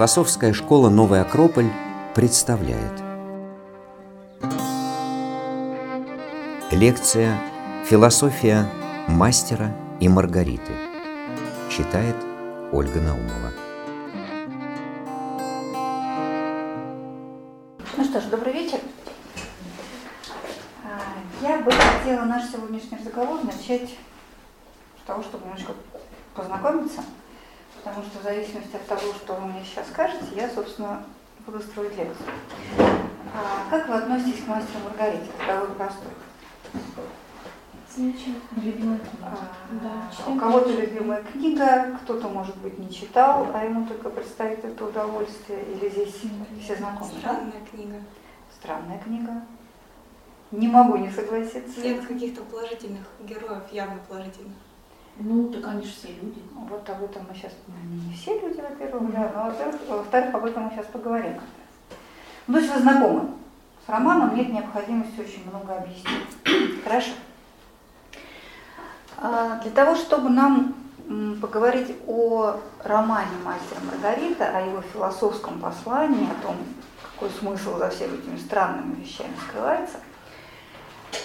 Философская школа «Новый Акрополь» представляет. Лекция «Философия мастера и Маргариты» Читает Ольга Наумова. Ну что ж, добрый вечер. А, Я бы хотела наш сегодняшний разговор начать с того, чтобы немножко познакомиться, потому что в зависимости от того, что вы мне сейчас скажете, я, собственно, буду строить лекцию. А как вы относитесь к мастеру Маргарите? Разговор простой. Замечательно. Любимая книга. А, Да, У кого-то любимая книга, кто-то, может быть, не читал, а ему только представит это удовольствие, или здесь все знакомы, да? Странная книга. Странная книга. Не могу не согласиться. Нет каких-то положительных героев, явно положительных. Ну, так они же все люди. Вот об этом мы сейчас, ну, не все люди, во-первых, да, но во-вторых, во-вторых, об этом мы сейчас поговорим. Ну, то есть вы знакомы. С романом нет необходимости очень много объяснить. Хорошо. А, Для того, чтобы нам поговорить о романе «Мастер и Маргарита», о его философском послании, о том, какой смысл за всеми этими странными вещами скрывается,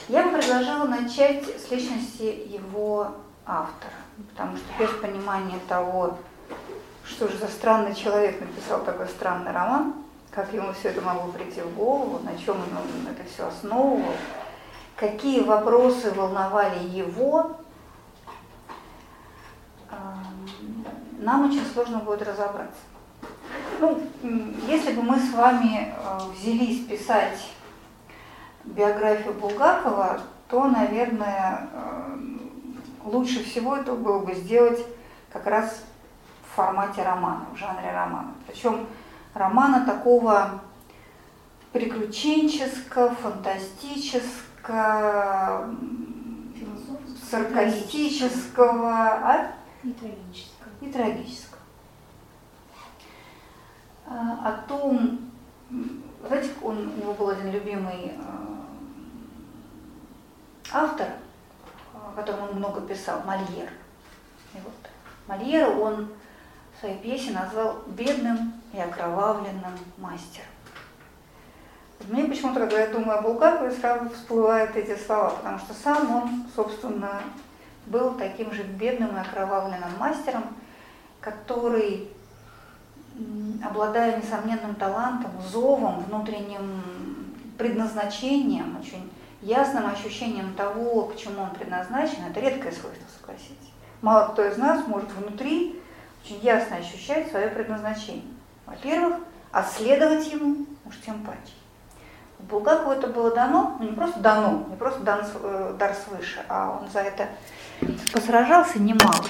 я бы предложила начать с личности его автора, потому что без понимания того, что же за странный человек написал такой странный роман, как ему все это могло прийти в голову, на чем он это все основывал, какие вопросы волновали его, эм, нам очень сложно будет разобраться. Ну, если бы мы с вами э, взялись писать биографию Булгакова, то, наверное, э, лучше всего это было бы сделать как раз в формате романа, в жанре романа. Причем романа такого приключенческого, фантастического, м, Философского. саркастического а? И трагического. и трагического. А, О том, знаете, он, у него был один любимый э, автор, о котором он много писал, Мольер. И вот Мольера он в своей пьесе назвал бедным и окровавленным мастером. Мне почему-то, когда я думаю о Булгакове, сразу всплывают эти слова, потому что сам он, собственно, был таким же бедным и окровавленным мастером, который, обладая несомненным талантом, зовом, внутренним предназначением, очень ясным ощущением того, к чему он предназначен, это редкое свойство, согласитесь. Мало кто из нас может внутри очень ясно ощущать свое предназначение. Во-первых, а следовать ему уж тем паче. Булгакову это было дано, ну не просто дано, не просто дан, э, дар свыше, а он за это посражался немало.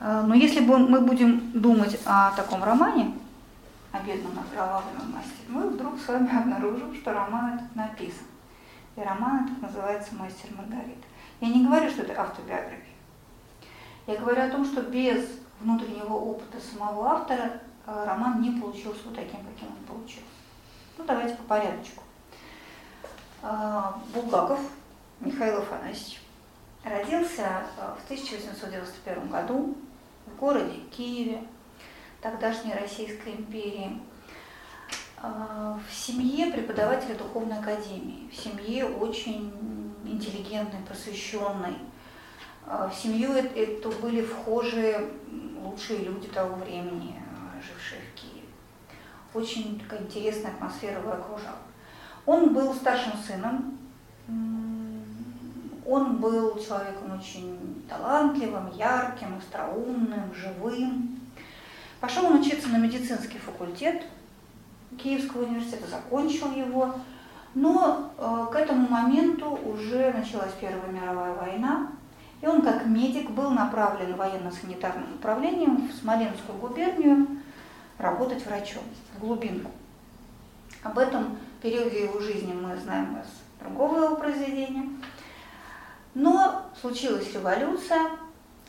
Э, Но если бы мы будем думать о таком романе, о бедном окровавленном мастере, мы вдруг с вами обнаружим, что роман этот написан. И роман этот называется «Мастер Маргарита». Я не говорю, что это автобиография. Я говорю о том, что без внутреннего опыта самого автора э, роман не получился вот таким, каким он получился. Ну, давайте по порядочку. А, Булгаков Михаил Афанасьевич родился э, в 1891 году в городе Киеве, тогдашней Российской империи, а, в семье преподавателя духовной академии, в семье очень интеллигентной, просвещенной. А, В семью э- эту были вхожи лучшие люди того времени, э, жившие в Киеве. Очень такая интересная атмосфера его окружала. Он был старшим сыном, он был человеком очень талантливым, ярким, остроумным, живым. Пошел он учиться на медицинский факультет Киевского университета, закончил его. Но э, к этому моменту уже началась Первая мировая война, и он как медик был направлен военно-санитарным управлением в Смоленскую губернию работать врачом в глубинку. Об этом периоде его жизни мы знаем из другого его произведения. Но случилась революция,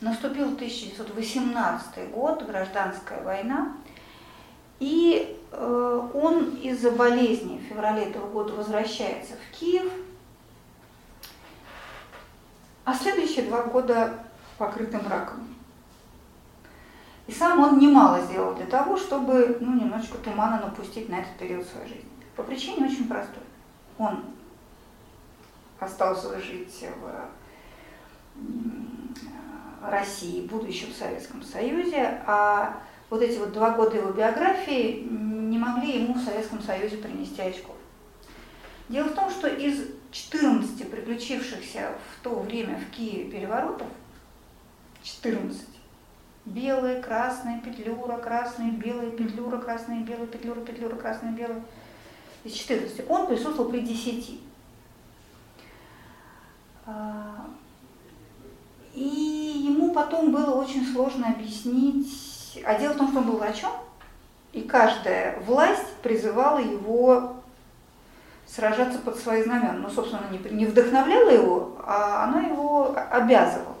наступил 1918 год, гражданская война, и э, он из-за болезни в феврале этого года возвращается в Киев, а следующие два года покрыты мраком. И сам он немало сделал для того, чтобы ну, немножечко тумана напустить на этот период своей жизни. По причине очень простой. Он остался жить в России, будущем Советском Союзе, а вот эти вот два года его биографии не могли ему в Советском Союзе принести очков. Дело в том, что из 14 приключившихся в то время в Киеве переворотов, 14, белые, красные, петлюра, красные, белые, петлюра, красные, белые, петлюра, петлюра, красные, белые, из 14, он присутствовал при 10. И ему потом было очень сложно объяснить, а дело в том, что он был врачом, и каждая власть призывала его сражаться под свои знамена. Но, ну, собственно, не, не вдохновляла его, а она его обязывала.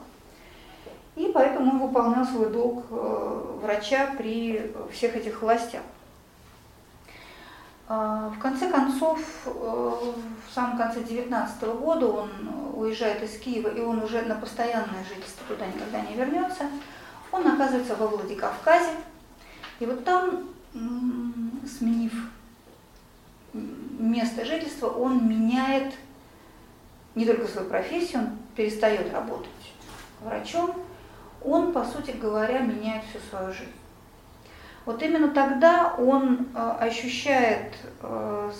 И поэтому он выполнял свой долг э, врача при всех этих властях. А, в конце концов, э, в самом конце 19 года он уезжает из Киева, и он уже на постоянное жительство туда никогда не вернется. Он оказывается во Владикавказе. И вот там, сменив место жительства, он меняет не только свою профессию, он перестает работать врачом, он, по сути говоря, меняет всю свою жизнь. Вот именно тогда он э, ощущает э,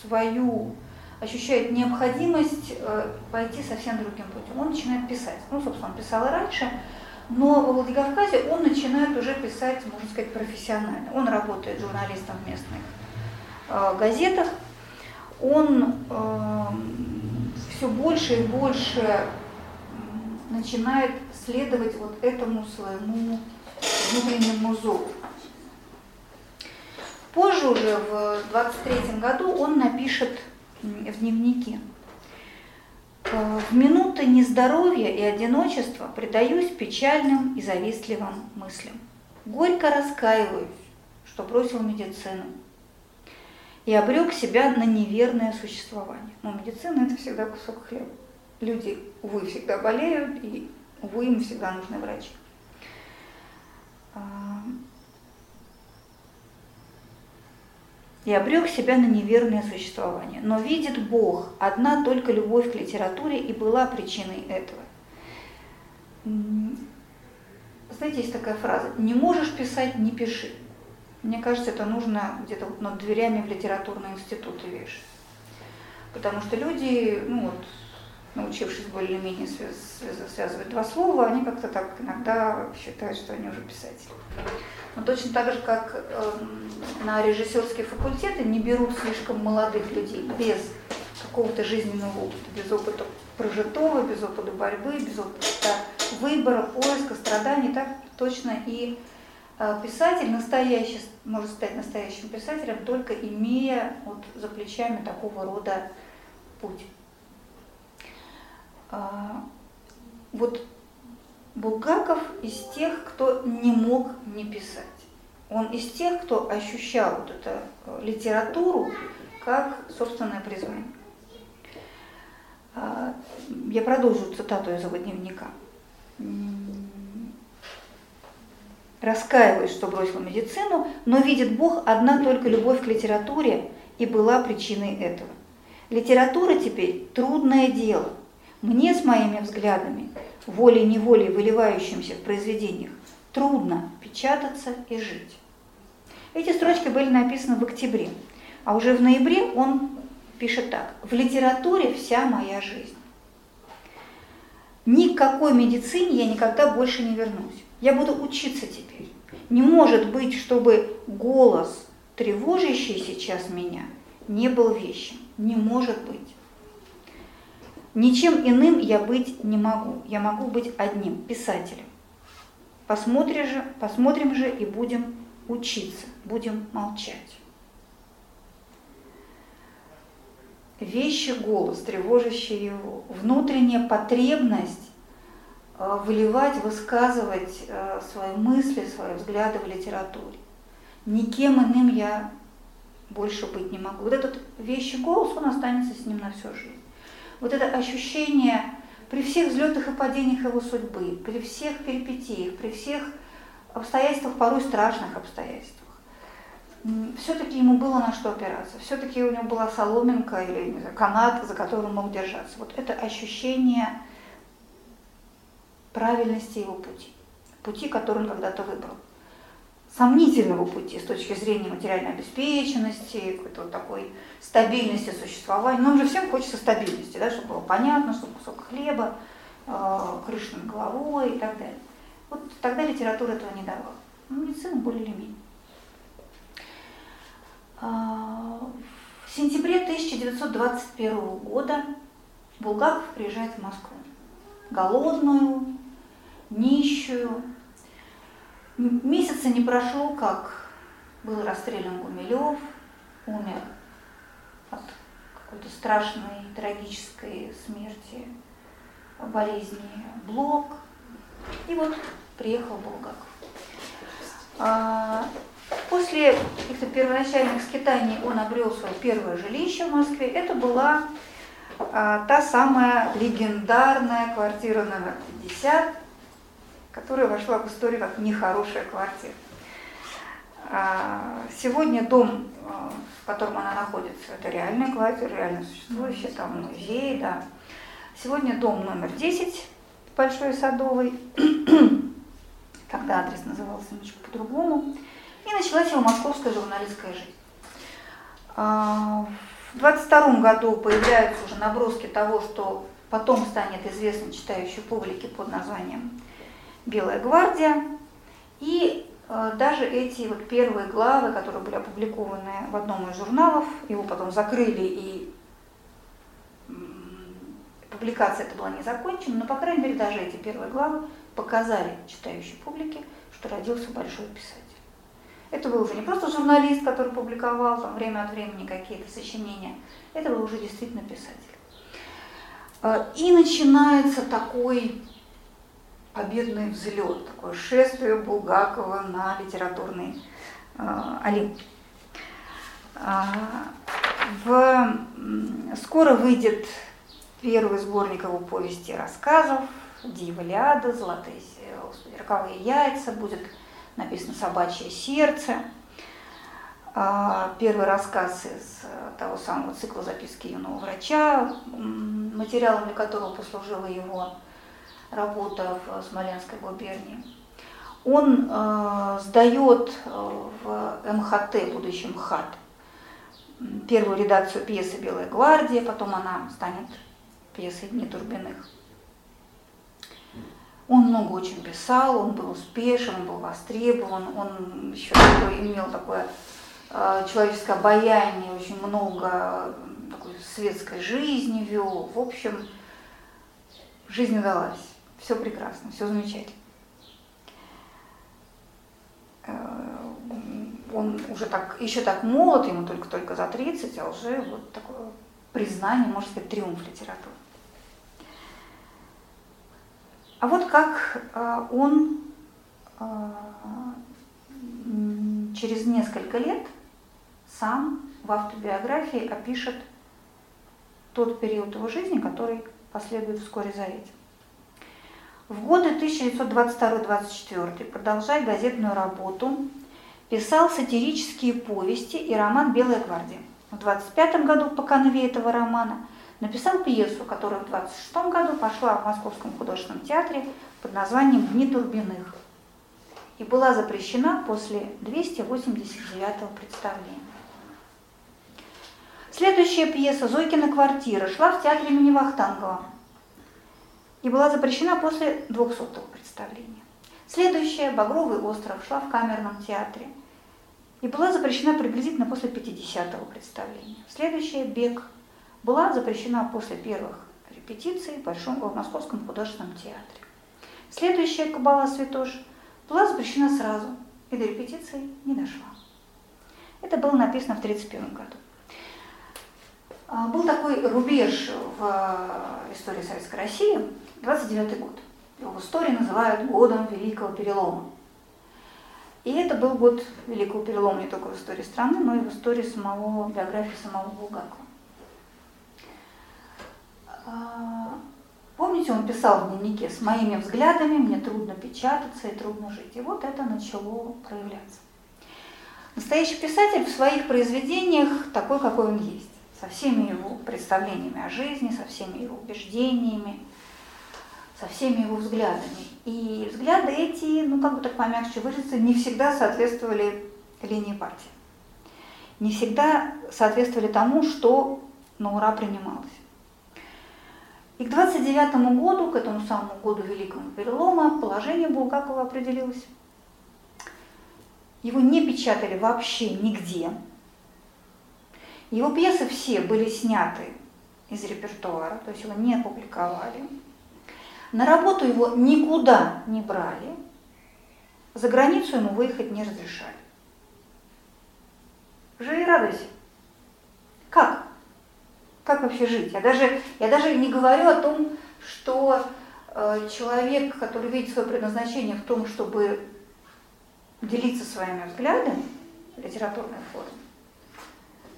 свою, ощущает необходимость э, пойти совсем другим путем. Он начинает писать. Ну, собственно, он писал и раньше, но во Владикавказе он начинает уже писать, можно сказать, профессионально. Он работает журналистом в местных газетах. Он все больше и больше начинает следовать вот этому своему внутреннему зову. Позже уже, в 23 году, он напишет в дневнике. «Э, в минуты нездоровья и одиночества предаюсь печальным и завистливым мыслям. Горько раскаиваюсь, что бросил медицину и обрек себя на неверное существование. Но медицина – это всегда кусок хлеба. Люди, увы, всегда болеют, и, увы, им всегда нужны врачи. А, и обрек себя на неверное существование. Но видит Бог, одна только любовь к литературе и была причиной этого. Знаете, есть такая фраза, не можешь писать, не пиши. Мне кажется, это нужно где-то над дверями в литературные институты вешать. Потому что люди, ну вот, научившись более-менее связывать два слова, они как-то так иногда считают, что они уже писатели. Но точно так же, как э, на режиссерские факультеты не берут слишком молодых людей без какого-то жизненного опыта, без опыта прожитого, без опыта борьбы, без опыта выбора, поиска, страданий, так точно и э, писатель настоящий, может стать настоящим писателем, только имея вот за плечами такого рода путь. А, вот Булгаков из тех, кто не мог не писать. Он из тех, кто ощущал вот эту э, литературу как собственное призвание. А, я продолжу цитату из его дневника. Раскаиваюсь, что бросил медицину, но видит Бог одна только любовь к литературе и была причиной этого. Литература теперь трудное дело. Мне с моими взглядами волей-неволей выливающимся в произведениях, трудно печататься и жить. Эти строчки были написаны в октябре, а уже в ноябре он пишет так. В литературе вся моя жизнь. Ни к какой медицине я никогда больше не вернусь. Я буду учиться теперь. Не может быть, чтобы голос, тревожащий сейчас меня, не был вещим. Не может быть. Ничем иным я быть не могу. Я могу быть одним, писателем. Посмотрим же, посмотрим же и будем учиться, будем молчать. Вещи голос, тревожащий его, внутренняя потребность э, выливать, высказывать э, свои мысли, свои взгляды в литературе. Никем иным я больше быть не могу. Вот этот вещи голос, он останется с ним на всю жизнь вот это ощущение при всех взлетах и падениях его судьбы, при всех перипетиях, при всех обстоятельствах, порой страшных обстоятельствах. Все-таки ему было на что опираться, все-таки у него была соломинка или не знаю, канат, за которым мог держаться. Вот это ощущение правильности его пути, пути, который он когда-то выбрал. Сомнительного пути с точки зрения материальной обеспеченности, какой-то вот такой стабильности существования. Но же всем хочется стабильности, да, чтобы было понятно, чтобы кусок хлеба, э, крыша над головой и так далее. Вот тогда литература этого не давала. Ну, медицина более или менее. А, в сентябре 1921 года Булгаков приезжает в Москву. Голодную, нищую. Месяца не прошло, как был расстрелян Гумилев, умер от какой-то страшной, трагической смерти, болезни Блок. И вот приехал Булгаков. А, после каких-то первоначальных скитаний он обрел свое первое жилище в Москве. Это была а, та самая легендарная квартира номер 50, которая вошла в историю как нехорошая квартира. А, сегодня дом, в котором она находится, это реальная квартира, реально существующая, там музей, да. Сегодня дом номер 10, Большой Садовый, тогда адрес назывался немножко по-другому, и началась его московская журналистская жизнь. А, в 22 году появляются уже наброски того, что потом станет известно читающей публике под названием «Белая гвардия». И э, даже эти вот первые главы, которые были опубликованы в одном из журналов, его потом закрыли и публикация это была не закончена, но, по крайней мере, даже эти первые главы показали читающей публике, что родился большой писатель. Это был уже не просто журналист, который публиковал там, время от времени какие-то сочинения, это был уже действительно писатель. А, и начинается такой победный взлет, такое шествие Булгакова на литературный э, Олимп. Э, в, скоро выйдет первый сборник его повести рассказов, Дива Золотые господи, роковые яйца, будет написано Собачье сердце. А, первый рассказ из того самого цикла записки юного врача, материалом для которого послужила его работа в Смоленской губернии. Он э, сдает в МХТ, будущем МХАТ, первую редакцию пьесы «Белая гвардия», потом она станет пьесы Дни Турбиных. Он много очень писал, он был успешен, он был востребован, он еще такой, имел такое э, человеческое обаяние, очень много такой светской жизни вел. В общем, жизнь удалась. Все прекрасно, все замечательно. Э, он уже так, еще так молод, ему только-только за 30, а уже вот такое признание, можно сказать, триумф литературы. А вот как а, он а, через несколько лет сам в автобиографии опишет тот период его жизни, который последует вскоре за этим. В годы 1922-24, продолжая газетную работу, писал сатирические повести и роман «Белая гвардия». В 25 году по канве этого романа – написал пьесу, которая в 26 году пошла в Московском художественном театре под названием «Дни Турбиных» и была запрещена после 289-го представления. Следующая пьеса «Зойкина квартира» шла в театре имени Вахтангова и была запрещена после 200-го представления. Следующая «Багровый остров» шла в камерном театре и была запрещена приблизительно после 50-го представления. Следующая «Бег» была запрещена после первых репетиций в Большом в Московском художественном театре. Следующая «Кабала Святош» была запрещена сразу и до репетиции не дошла. Это было написано в 1931 году. А, был такой рубеж в э, истории Советской России, 29 год. Его в истории называют годом Великого Перелома. И это был год Великого Перелома не только в истории страны, но и в истории самого, биографии самого Булгакова. А, Помните, он писал в дневнике, с моими взглядами мне трудно печататься и трудно жить. И вот это начало проявляться. Настоящий писатель в своих произведениях такой, какой он есть, со всеми его представлениями о жизни, со всеми его убеждениями, со всеми его взглядами. И взгляды эти, ну как бы так помягче выразиться, не всегда соответствовали линии партии. Не всегда соответствовали тому, что на ура принималось. И к 29 году, к этому самому году Великого Перелома, положение Булгакова определилось. Его не печатали вообще нигде. Его пьесы все были сняты из репертуара, то есть его не публиковали. На работу его никуда не брали, за границу ему выехать не разрешали. Живи и радуйся. Как? Как вообще жить? Я даже, я даже не говорю о том, что э, человек, который видит свое предназначение в том, чтобы делиться своими взглядами в литературной форме,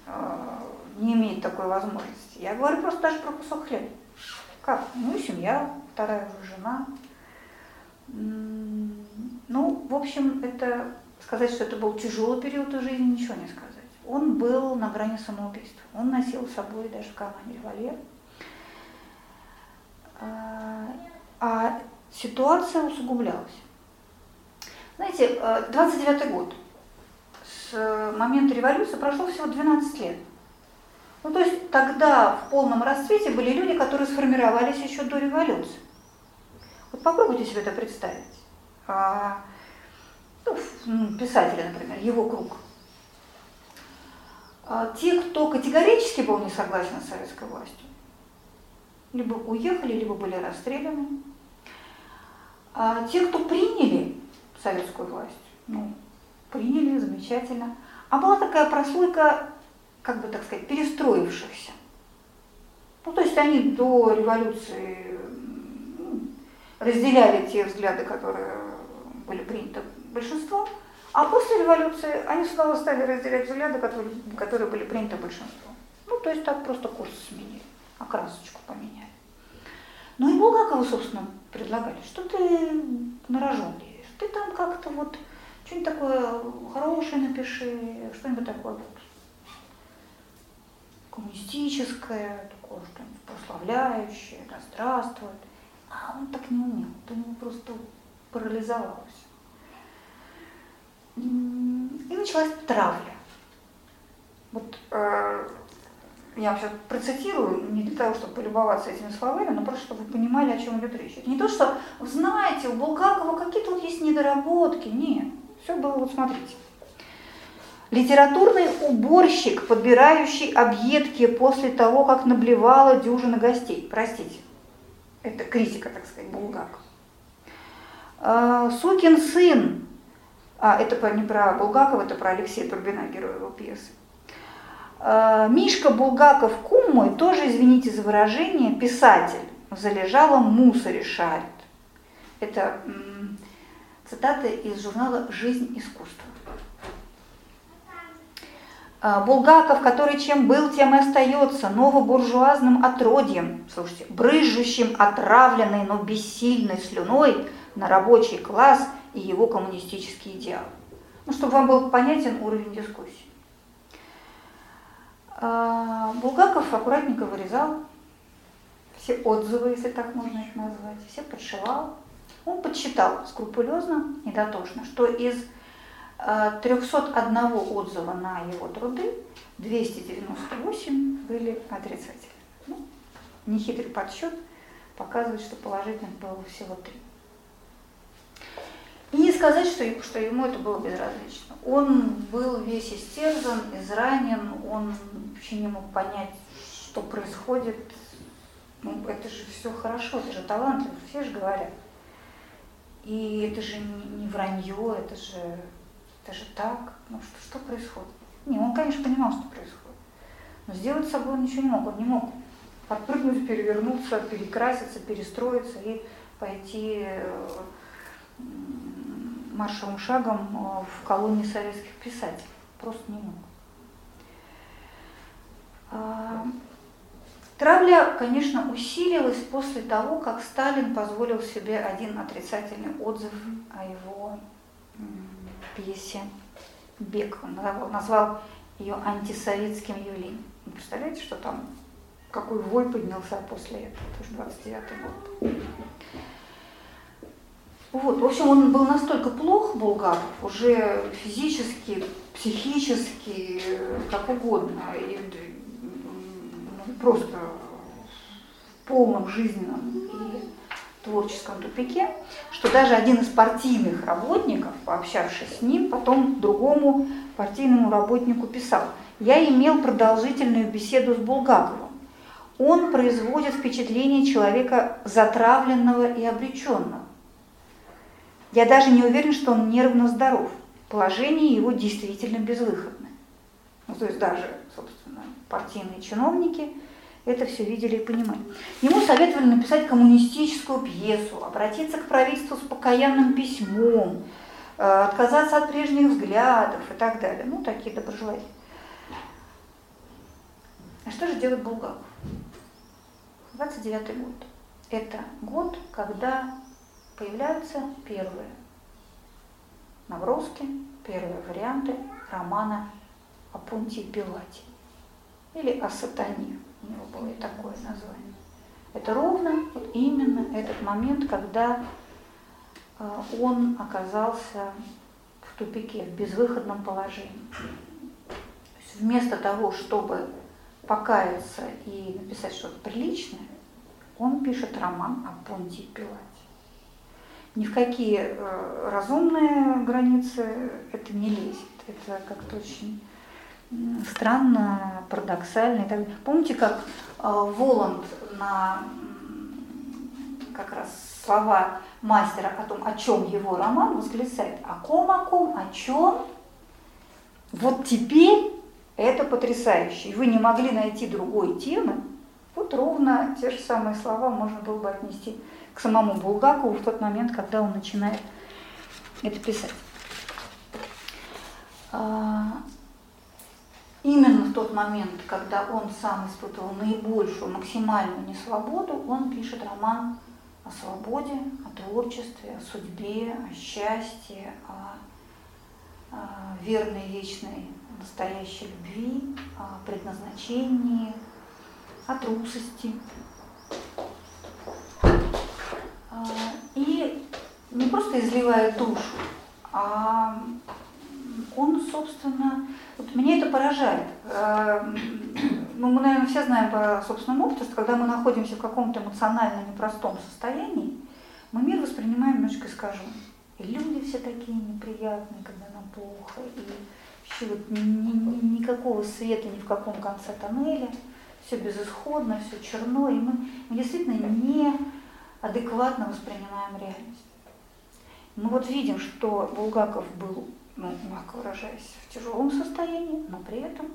э, не имеет такой возможности. Я говорю просто даже про кусок хлеба. Как? Ну и семья, вторая уже жена. Ну, в общем, это сказать, что это был тяжелый период в жизни, ничего не сказать. Он был на грани самоубийства. Он носил с собой даже в кармане револьвер. А, а ситуация усугублялась. Знаете, 29 э, год. С момента революции прошло всего 12 лет. Ну, то есть тогда в полном расцвете были люди, которые сформировались еще до революции. Вот попробуйте себе это представить. А, ну, писатели, например, его круг. А, те, кто категорически был не согласен с советской властью, либо уехали, либо были расстреляны. А те, кто приняли советскую власть, ну, приняли, замечательно. А была такая прослойка как бы так сказать, перестроившихся. Ну, то есть они до революции ну, разделяли те взгляды, которые были приняты большинством, а после революции они снова стали разделять взгляды, которые, которые были приняты большинством. Ну, то есть так просто курс сменили, окрасочку поменяли. Ну и Булгакову, собственно, предлагали, что ты на лезешь, ты там как-то вот что-нибудь такое хорошее напиши, что-нибудь такое вот коммунистическое, такое что-нибудь прославляющее, да здравствует. А он так не умел, то ему просто парализовалось. И началась травля. Вот э, я сейчас процитирую, не для того, чтобы полюбоваться этими словами, но просто чтобы вы понимали, о чем идет речь. Это не то, что, знаете, у Булгакова какие-то вот есть недоработки, нет. Все было, вот смотрите. Литературный уборщик, подбирающий объедки после того, как наблевала дюжина гостей. Простите, это критика, так сказать, Булгаков. А, сукин сын, а это не про Булгакова, это про Алексея Турбина, героя его пьесы. А, Мишка Булгаков, кум мой, тоже, извините за выражение, писатель, в залежалом мусоре шарит. Это цитата из журнала «Жизнь искусства». А, Булгаков, который чем был, тем и остается, новобуржуазным отродьем, слушайте, брызжущим отравленной, но бессильной слюной на рабочий класс и его коммунистический идеал. Ну, чтобы вам был понятен уровень дискуссии. А, Булгаков аккуратненько вырезал все отзывы, если так можно их назвать, все подшивал. Он подсчитал скрупулезно и дотошно, что из 301 э, отзыва на его труды 298 были отрицательны. Ну, нехитрый подсчет показывает, что положительных было всего три. И не сказать, что, что ему это было безразлично. Он был весь истерзан, изранен, он вообще не мог понять, что происходит. Ну, это же все хорошо, это же талантливо, все же говорят. И это же не вранье, это же это же так, ну что, что происходит? Не, он, конечно, понимал, что происходит. Но сделать с собой он ничего не мог. Он не мог подпрыгнуть, перевернуться, перекраситься, перестроиться и пойти э, маршевым шагом э, в колонии советских писателей. Просто не мог. А, Травля, конечно, усилилась после того, как Сталин позволил себе один отрицательный отзыв о его пьесе «Бег». Он назвал ее антисоветским явлением. Вы представляете, что там, какой вой поднялся после этого, это же 29 год. Вот, в общем, он был настолько плох, Булгаков, уже физически, психически, как угодно, и ну, просто в полном жизненном и творческом тупике, что даже один из партийных работников, пообщавшись с ним, потом другому партийному работнику писал, я имел продолжительную беседу с Булгаковым. Он производит впечатление человека затравленного и обреченного. Я даже не уверен, что он нервно здоров. Положение его действительно безвыходное. Ну, то есть даже, собственно, партийные чиновники это все видели и понимали. Ему советовали написать коммунистическую пьесу, обратиться к правительству с покаянным письмом, э, отказаться от прежних взглядов и так далее. Ну, такие доброжелатели. А что же делает Булгаков? 29 год. Это год, когда появляются первые наброски, первые варианты романа о Понтии Пилате или о сатане. У него и такое название. Это ровно вот именно этот момент, когда э, он оказался в тупике, в безвыходном положении. То есть вместо того, чтобы покаяться и написать что-то приличное, он пишет роман о Понтии Пилате ни в какие э, разумные границы это не лезет. Это как-то очень странно, парадоксально. Так Помните, как э, Воланд на как раз слова мастера о том, о чем его роман, восклицает, о ком, о ком, о чем. Вот теперь это потрясающе. И вы не могли найти другой темы. Вот ровно те же самые слова можно было бы отнести к самому Булгакову в тот момент, когда он начинает это писать. Именно в тот момент, когда он сам испытывал наибольшую, максимальную несвободу, он пишет роман о свободе, о творчестве, о судьбе, о счастье, о, о верной, вечной, настоящей любви, о предназначении, о трусости. А, и не просто изливает душу, а он, собственно, вот меня это поражает. А, ну, мы, наверное, все знаем по собственному опыту, что когда мы находимся в каком-то эмоционально непростом состоянии, мы мир воспринимаем немножко искаженно. И люди все такие неприятные, когда нам плохо, и вообще вот ни, ни, никакого света ни в каком конце тоннеля, все безысходно, все черно, и мы, мы действительно не адекватно воспринимаем реальность. Мы вот видим, что Булгаков был, ну, мягко выражаясь, в тяжелом состоянии, но при этом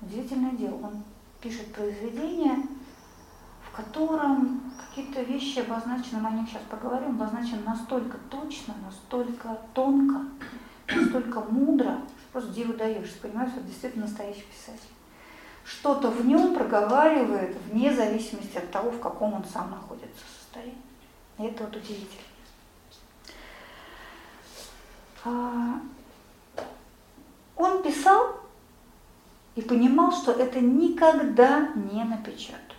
удивительное дело, он пишет произведение, в котором какие-то вещи обозначены, мы о них сейчас поговорим, обозначены настолько точно, настолько тонко, настолько мудро, что просто диву даешься, понимаешь, что действительно настоящий писатель. Что-то в нем проговаривает вне зависимости от того, в каком он сам находится состоянии. И это вот удивительно. Он писал и понимал, что это никогда не напечатают.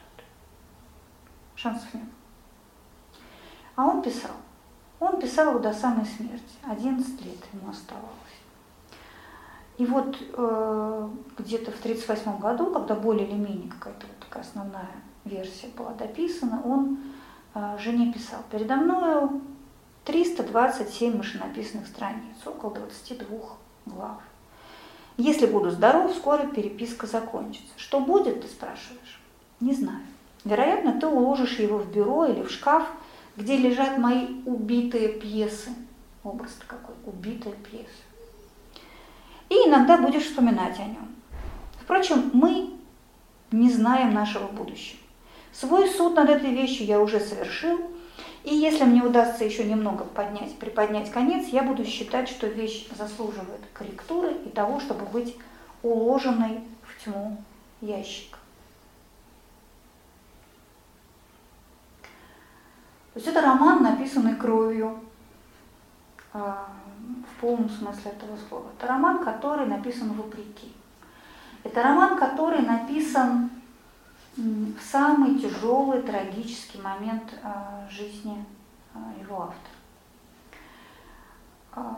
Шансов нет. А он писал. Он писал до самой смерти. 11 лет ему оставалось. И вот э, где-то в 1938 году, когда более или менее какая-то вот такая основная версия была дописана, он э, жене писал, передо мною 327 машинописных страниц, около 22 глав. Если буду здоров, скоро переписка закончится. Что будет, ты спрашиваешь? Не знаю. Вероятно, ты уложишь его в бюро или в шкаф, где лежат мои убитые пьесы. Образ какой, убитая пьеса. И иногда будешь вспоминать о нем. Впрочем, мы не знаем нашего будущего. Свой суд над этой вещью я уже совершил, и если мне удастся еще немного поднять, приподнять конец, я буду считать, что вещь заслуживает корректуры и того, чтобы быть уложенной в тьму ящика. То есть это роман, написанный кровью а, в полном смысле этого слова. Это роман, который написан вопреки. Это роман, который написан самый тяжелый, трагический момент а, жизни а, его автора.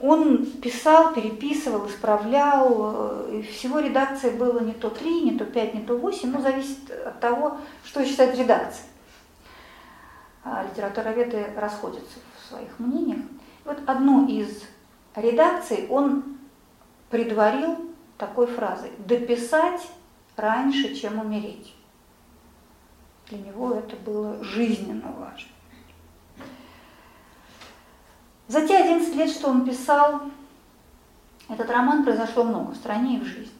Он писал, переписывал, исправлял, и всего редакции было не то три, не то пять, не то восемь, но зависит от того, что считает редакция. Литературоведы расходятся в своих мнениях. Вот одну из редакций он предварил такой фразой «дописать раньше, чем умереть». Для него это было жизненно важно. За те 11 лет, что он писал, этот роман произошло много в стране и в жизни.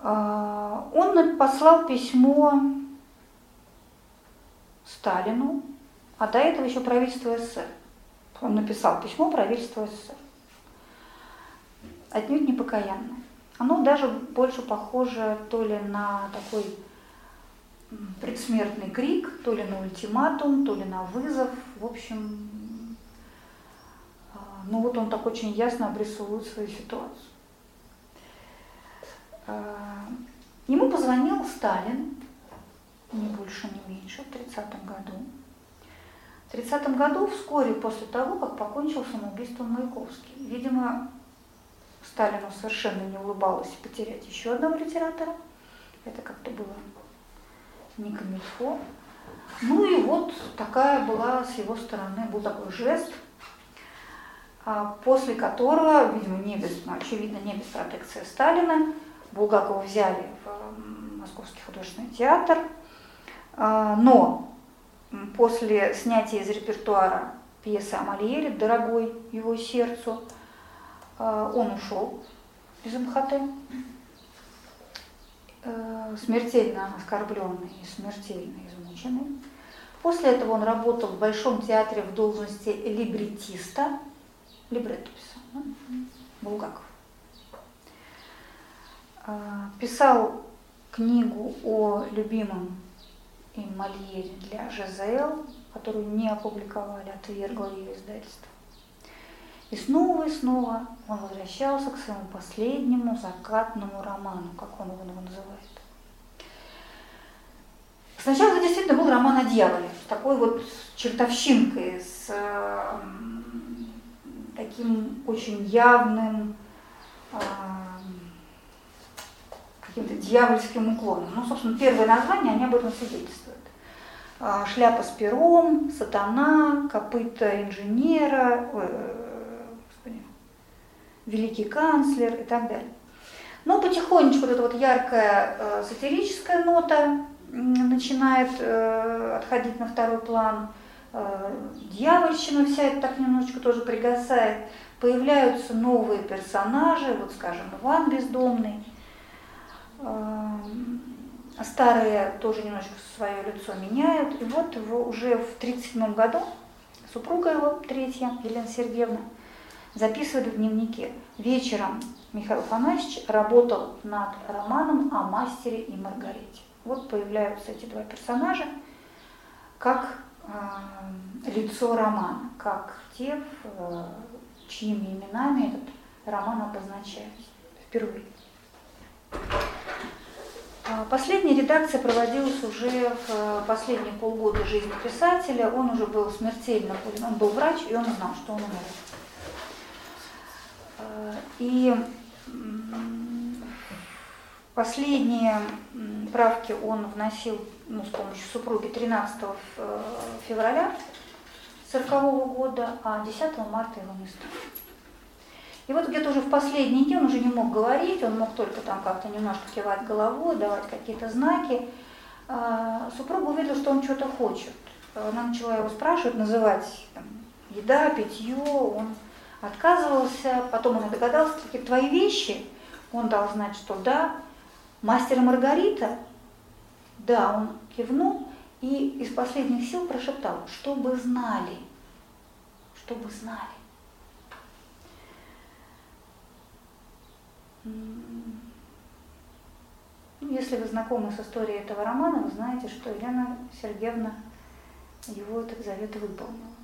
А, он послал письмо Сталину, а до этого еще правительство СССР. Он написал письмо правительству СССР. Отнюдь не покаянное. Оно даже больше похоже то ли на такой предсмертный крик, то ли на ультиматум, то ли на вызов. В общем, ну вот он так очень ясно обрисовывает свою ситуацию. А, ему позвонил Сталин, не больше, не меньше, в 30 году. В 30 году, вскоре после того, как покончил самоубийством Маяковский. Видимо, Сталину совершенно не улыбалось потерять еще одного литератора. Это как-то было не камильфо. Ну и вот такая была с его стороны, был такой жест – а, после которого, видимо, не без, ну, очевидно, не без протекции Сталина, Булгакова взяли в Московский художественный театр, а, но после снятия из репертуара пьесы о Мольере, дорогой его сердцу, он ушел из МХТ, э, смертельно оскорбленный и смертельно измученный. После этого он работал в Большом театре в должности либретиста, либретто писал, да? Булгаков. А, писал книгу о любимом им Мольере для ЖЗЛ, которую не опубликовали, отвергло ее издательство. И снова и снова он возвращался к своему последнему закатному роману, как он его называет. Сначала это действительно был роман о дьяволе, такой вот чертовщинкой, с таким очень явным э, каким-то дьявольским уклоном. Ну, собственно, первое название, они об этом свидетельствуют. Э, шляпа с пером, сатана, копыта инженера, э, великий канцлер и так далее. Но потихонечку вот эта вот яркая э, сатирическая нота начинает э, отходить на второй план – Э, дьявольщина вся это так немножечко тоже пригасает, появляются новые персонажи, вот скажем, Иван Бездомный, э, старые тоже немножечко свое лицо меняют, и вот его уже в 1937 году супруга его, третья, Елена Сергеевна, записывает в дневнике. Вечером Михаил Афанасьевич работал над романом о мастере и Маргарите. Вот появляются эти два персонажа, как Э, лицо романа, как те, э, чьими именами этот роман обозначается впервые. А последняя редакция проводилась уже в э, последние полгода жизни писателя. Он уже был смертельно. Он был врач, и он знал, что он умрет. И последние правки он вносил ну, с помощью супруги 13 э, февраля 1940 года, а 10 марта его не стало. И вот где-то уже в последние дни он уже не мог говорить, он мог только там как-то немножко кивать головой, давать какие-то знаки. А, супруга увидела, что он что-то хочет. Она начала его спрашивать, называть там, еда, питье, он отказывался, потом он догадался, какие твои вещи, он дал знать, что да. Мастер Маргарита, да, он кивнул и из последних сил прошептал, чтобы знали, чтобы знали. Если вы знакомы с историей этого романа, вы знаете, что Елена Сергеевна его этот завет выполнила.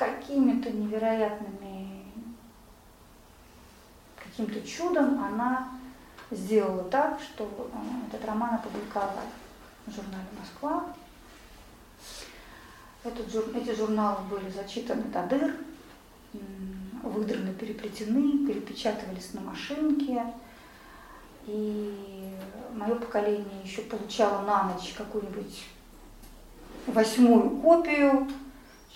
Какими-то невероятными, каким-то чудом она сделала так, что э, этот роман опубликовали в журнале «Москва». Этот, эти журналы были зачитаны до дыр, выдраны, переплетены, перепечатывались на машинке. И мое поколение еще получало на ночь какую-нибудь восьмую копию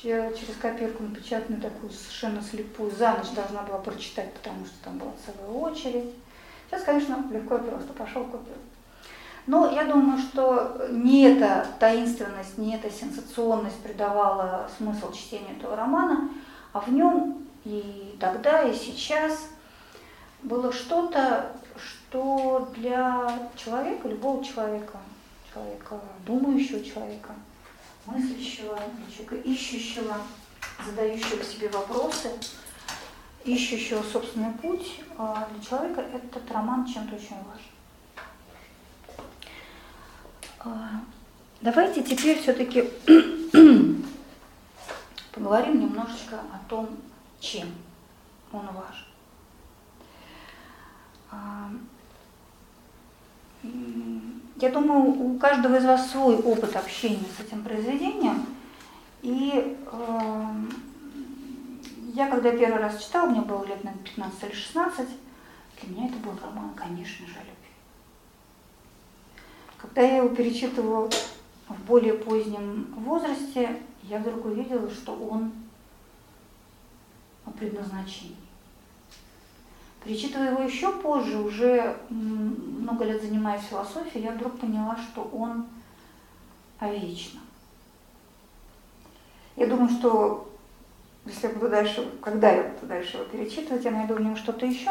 через копирку напечатанную такую совершенно слепую. За ночь должна была прочитать, потому что там была целая очередь. Сейчас, конечно, легко и просто. Пошел купил. Но я думаю, что не эта таинственность, не эта сенсационность придавала смысл чтению этого романа, а в нем и тогда, и сейчас было что-то, что для человека, любого человека, человека думающего человека, мыслящего, человека ищущего, задающего себе вопросы, ищущего собственный путь, а для человека этот роман чем-то очень важен. А, Давайте теперь все-таки поговорим немножечко о том, чем он важен. Я думаю, у каждого из вас свой опыт общения с этим произведением. И эм, я, когда первый раз читала, мне было лет, наверное, 15 или 16, для меня это был роман, конечно же, о любви. Когда я его перечитывала в более позднем возрасте, я вдруг увидела, что он о предназначении. Перечитывая его еще позже, уже много лет занимаясь философией, я вдруг поняла, что он о вечном. Я думаю, что если я буду дальше, когда я буду дальше его перечитывать, я найду в нем что-то еще.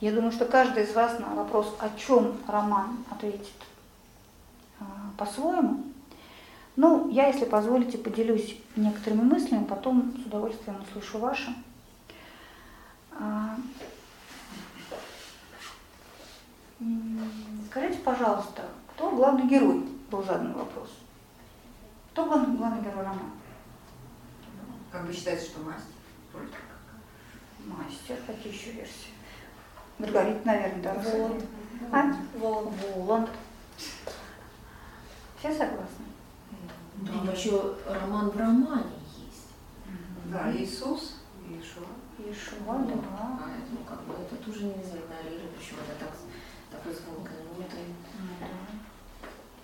Я думаю, что каждый из вас на вопрос, о чем роман, ответит а, по-своему. Ну, я, если позволите, поделюсь некоторыми мыслями, потом с удовольствием услышу ваши. А, Скажите, пожалуйста, кто главный герой? Был задан вопрос. Кто главный, главный герой романа? Как бы считается, что мастер? Как. Мастер, какие еще версии? Маргарита, наверное, да, Воланд. А? Воланд. Воланд. Все согласны? Там еще роман в романе есть. Да, Иисус, Иешуа. Ешуа, да. Поэтому как бы это тоже нельзя игнорировать, почему это так, такой звонкой.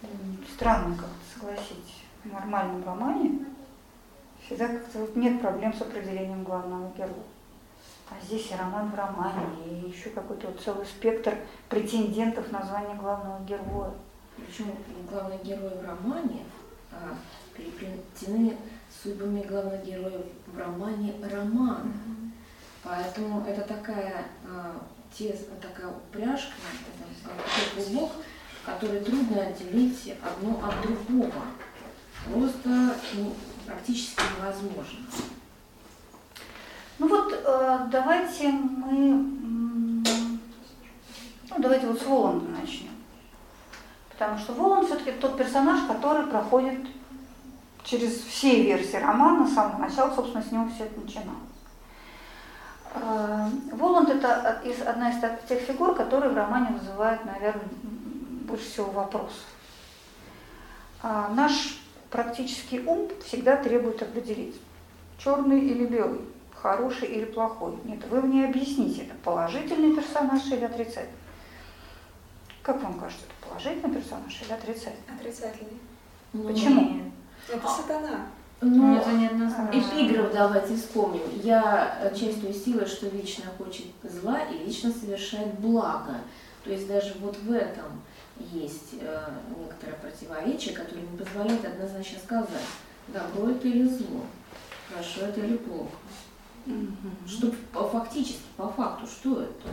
М, Странно как-то, согласитесь, в нормальном романе всегда как-то вот нет проблем с определением главного героя. А здесь и роман в романе, и еще какой-то вот целый спектр претендентов на звание главного героя. Причем главные герои в романе а, переплетены судьбами главных героев в романе роман. Поэтому это такая, а, тез, такая упряжка, такой клубок, который трудно отделить одно от другого. Просто ну, практически невозможно. Ну вот э, давайте мы, ну давайте вот с Воланда начнем. Потому что Воланд все-таки тот персонаж, который проходит через все версии романа, с самого начала, собственно, с него все это начиналось. Э, Воланд это из, одна из тех фигур, которые в романе вызывают, наверное, больше всего вопросов. А наш практический ум всегда требует определить, черный или белый, хороший или плохой. Нет, вы мне объясните, это положительный персонаж или отрицательный? Как вам кажется, это положительный персонаж или отрицательный? Отрицательный. Почему? Это сатана. Ну, Это неоднозначно. Эпиграф давайте вспомним. Я э, честью силой, что вечно хочет зла и вечно совершает благо. То есть даже вот в этом есть э, некоторое противоречие, которое не позволяет однозначно сказать, добро это или зло, хорошо это или плохо. Что по- фактически, по факту, что это?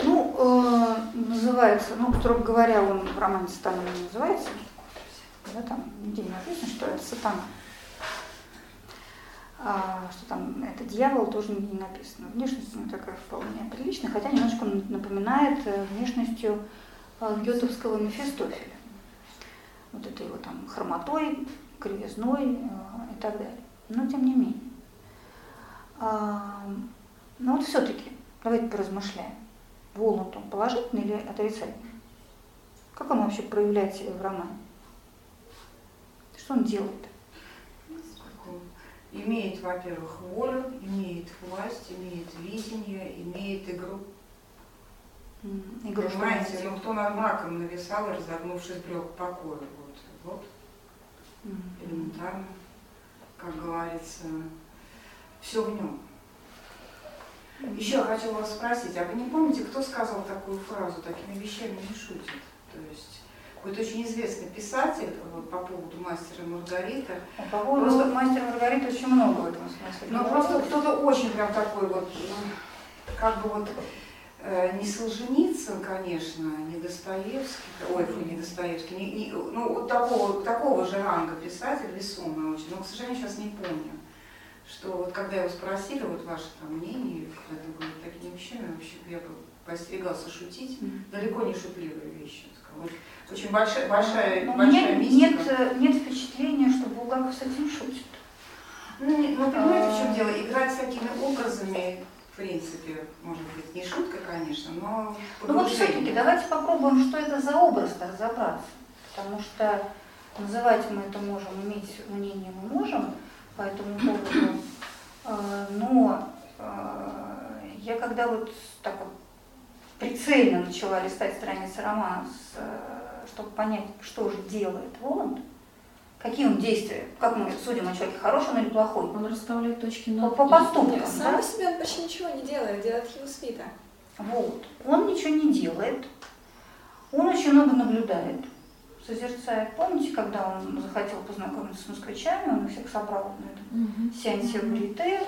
Ну, э, называется, ну, строго говоря, он в романе «Сатана» не называется. Да, там нигде не написано, что это сатана. А, что там это дьявол, тоже не написано. Внешность у него такая вполне приличная, хотя немножко напоминает э, внешностью э, гетовского Мефистофеля. вот этой его там хромотой, кривизной э, и так далее. Но тем не менее. А, но вот все-таки, давайте поразмышляем. Воланд он положительный или отрицательный? Как он вообще проявляет себя в романе? Что он делает? Имеет, во-первых, волю, имеет власть, имеет видение, имеет игру. Игру Понимаете, ну кто над мраком нависал, разогнувшись, брел к покою. Вот, вот, элементарно, как говорится, все в нем. Еще хочу вас спросить, а вы не помните, кто сказал такую фразу, такими вещами не шутит? То есть какой-то очень известный писатель по поводу мастера Маргарита. А по поводу просто... мастера Маргарита очень много в этом смысле. Ну просто кто-то очень прям такой вот, как бы вот э, не Солженицын, конечно, не Достоевский, ой, не Достоевский, не, не, ну вот такого, такого же ранга писатель, весомый очень, но, к сожалению, сейчас не помню что вот когда его спросили, вот ваше там мнение, когда ты говорит такими вещами, вообще я бы поостерегался шутить, mm-hmm. далеко не шутливые вещи. Вот, очень большая, большая, Но большая нет, нет, нет впечатления, что Булгаков с этим шутит. Ну, ну понимаете, в чем дело? Играть с такими образами, в принципе, может быть, не шутка, конечно, но Ну вот все-таки давайте попробуем, что это за образ-то разобраться. Потому что называть мы это можем, иметь мнение мы можем, по этому поводу. А, но а, я когда вот так вот прицельно начала листать страницы романа, чтобы понять, что же делает Воланд, какие он действия, как мы судим о человеке, хороший он или плохой. Он расставляет точки над По, по поступкам. Сам да? себе он почти ничего не делает, делает его свита. Вот. Он ничего не делает, он очень много наблюдает созерцает. Помните, когда он захотел познакомиться с москвичами, он их всех собрал на этом угу. сеансе в Брите,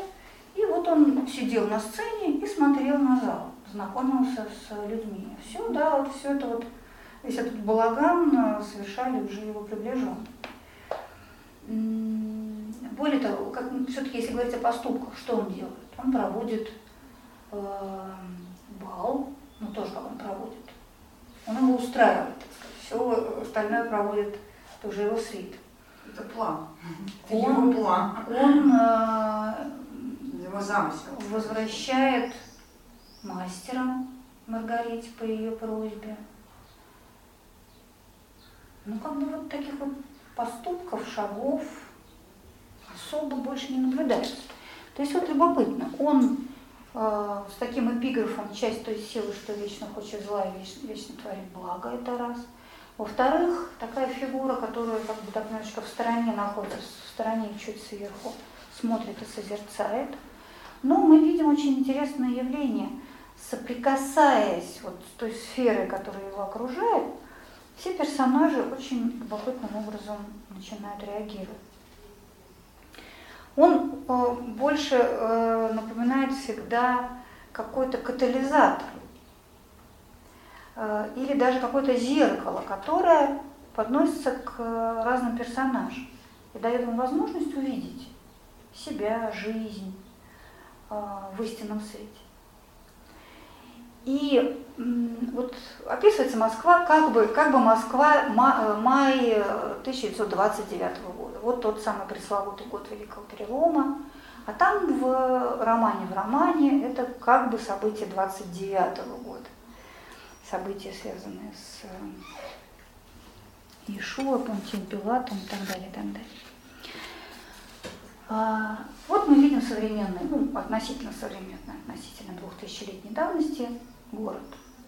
и вот он сидел на сцене и смотрел на зал, знакомился с людьми. Все, да, вот все это вот, весь этот балаган э, совершали уже его приближенные. Более того, как, все-таки если говорить о поступках, что он делает? Он проводит э, бал, ну тоже как он проводит. Он его устраивает, все остальное проводит тоже его свит. Это план. Это он, его план. Он э, его замысел. возвращает мастера Маргарите по ее просьбе. Ну, как бы вот таких вот поступков, шагов особо больше не наблюдается. То есть вот любопытно, он э, с таким эпиграфом «часть той силы, что вечно хочет зла и вечно, вечно творит благо» это раз – во-вторых, такая фигура, которая как бы так немножечко в стороне находится, в стороне чуть сверху, смотрит и созерцает. Но мы видим очень интересное явление. Соприкасаясь вот с той сферой, которая его окружает, все персонажи очень любопытным образом начинают реагировать. Он э, больше э, напоминает всегда какой-то катализатор. Э, или даже какое-то зеркало, которое подносится к разным персонажам и дает им возможность увидеть себя, жизнь в истинном свете. И вот описывается Москва, как бы, как бы Москва май 1929 года. Вот тот самый пресловутый год Великого Перелома. А там в романе в романе это как бы событие 29 года события, связанные с э, Иешуа, Понтием Пилатом и так далее, и так далее. А, вот мы видим современный, ну, относительно современный, относительно двухтысячелетней давности город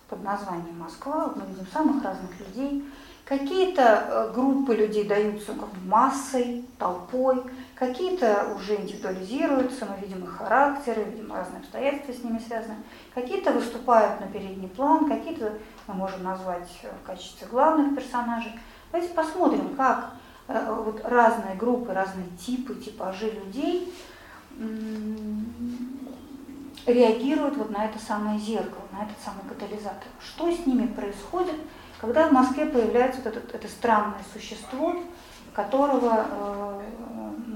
под названием Москва. Вот мы видим самых разных людей, Какие-то э, группы людей даются как массой, толпой, какие-то уже индивидуализируются, мы видим их характеры, видим разные обстоятельства с ними связаны. Какие-то выступают на передний план, какие-то мы можем назвать в качестве главных персонажей. Давайте посмотрим, как вот разные группы, разные типы, типажи людей реагируют вот на это самое зеркало, на этот самый катализатор. Что с ними происходит – когда в Москве появляется вот это, это странное существо, которого э,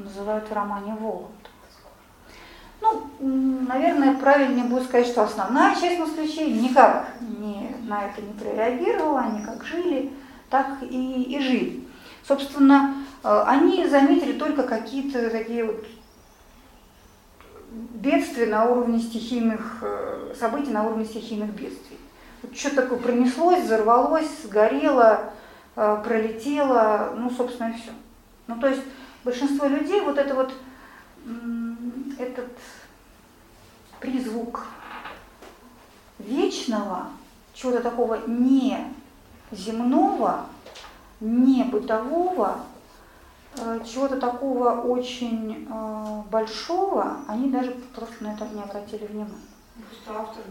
называют в романе Воланд. Ну, наверное, правильнее будет сказать, что основная часть москвичей никак не, на это не прореагировала, они как жили, так и, и жили. Собственно, э, они заметили только какие-то такие вот бедствия на уровне стихийных э, событий, на уровне стихийных бедствий. Вот что такое пронеслось, взорвалось, сгорело, э, пролетело, ну, собственно, и все. Ну, то есть большинство людей вот это вот, этот призвук вечного, чего-то такого не земного, не бытового, э, чего-то такого очень э, большого, они даже просто на это не обратили внимания. Просто автор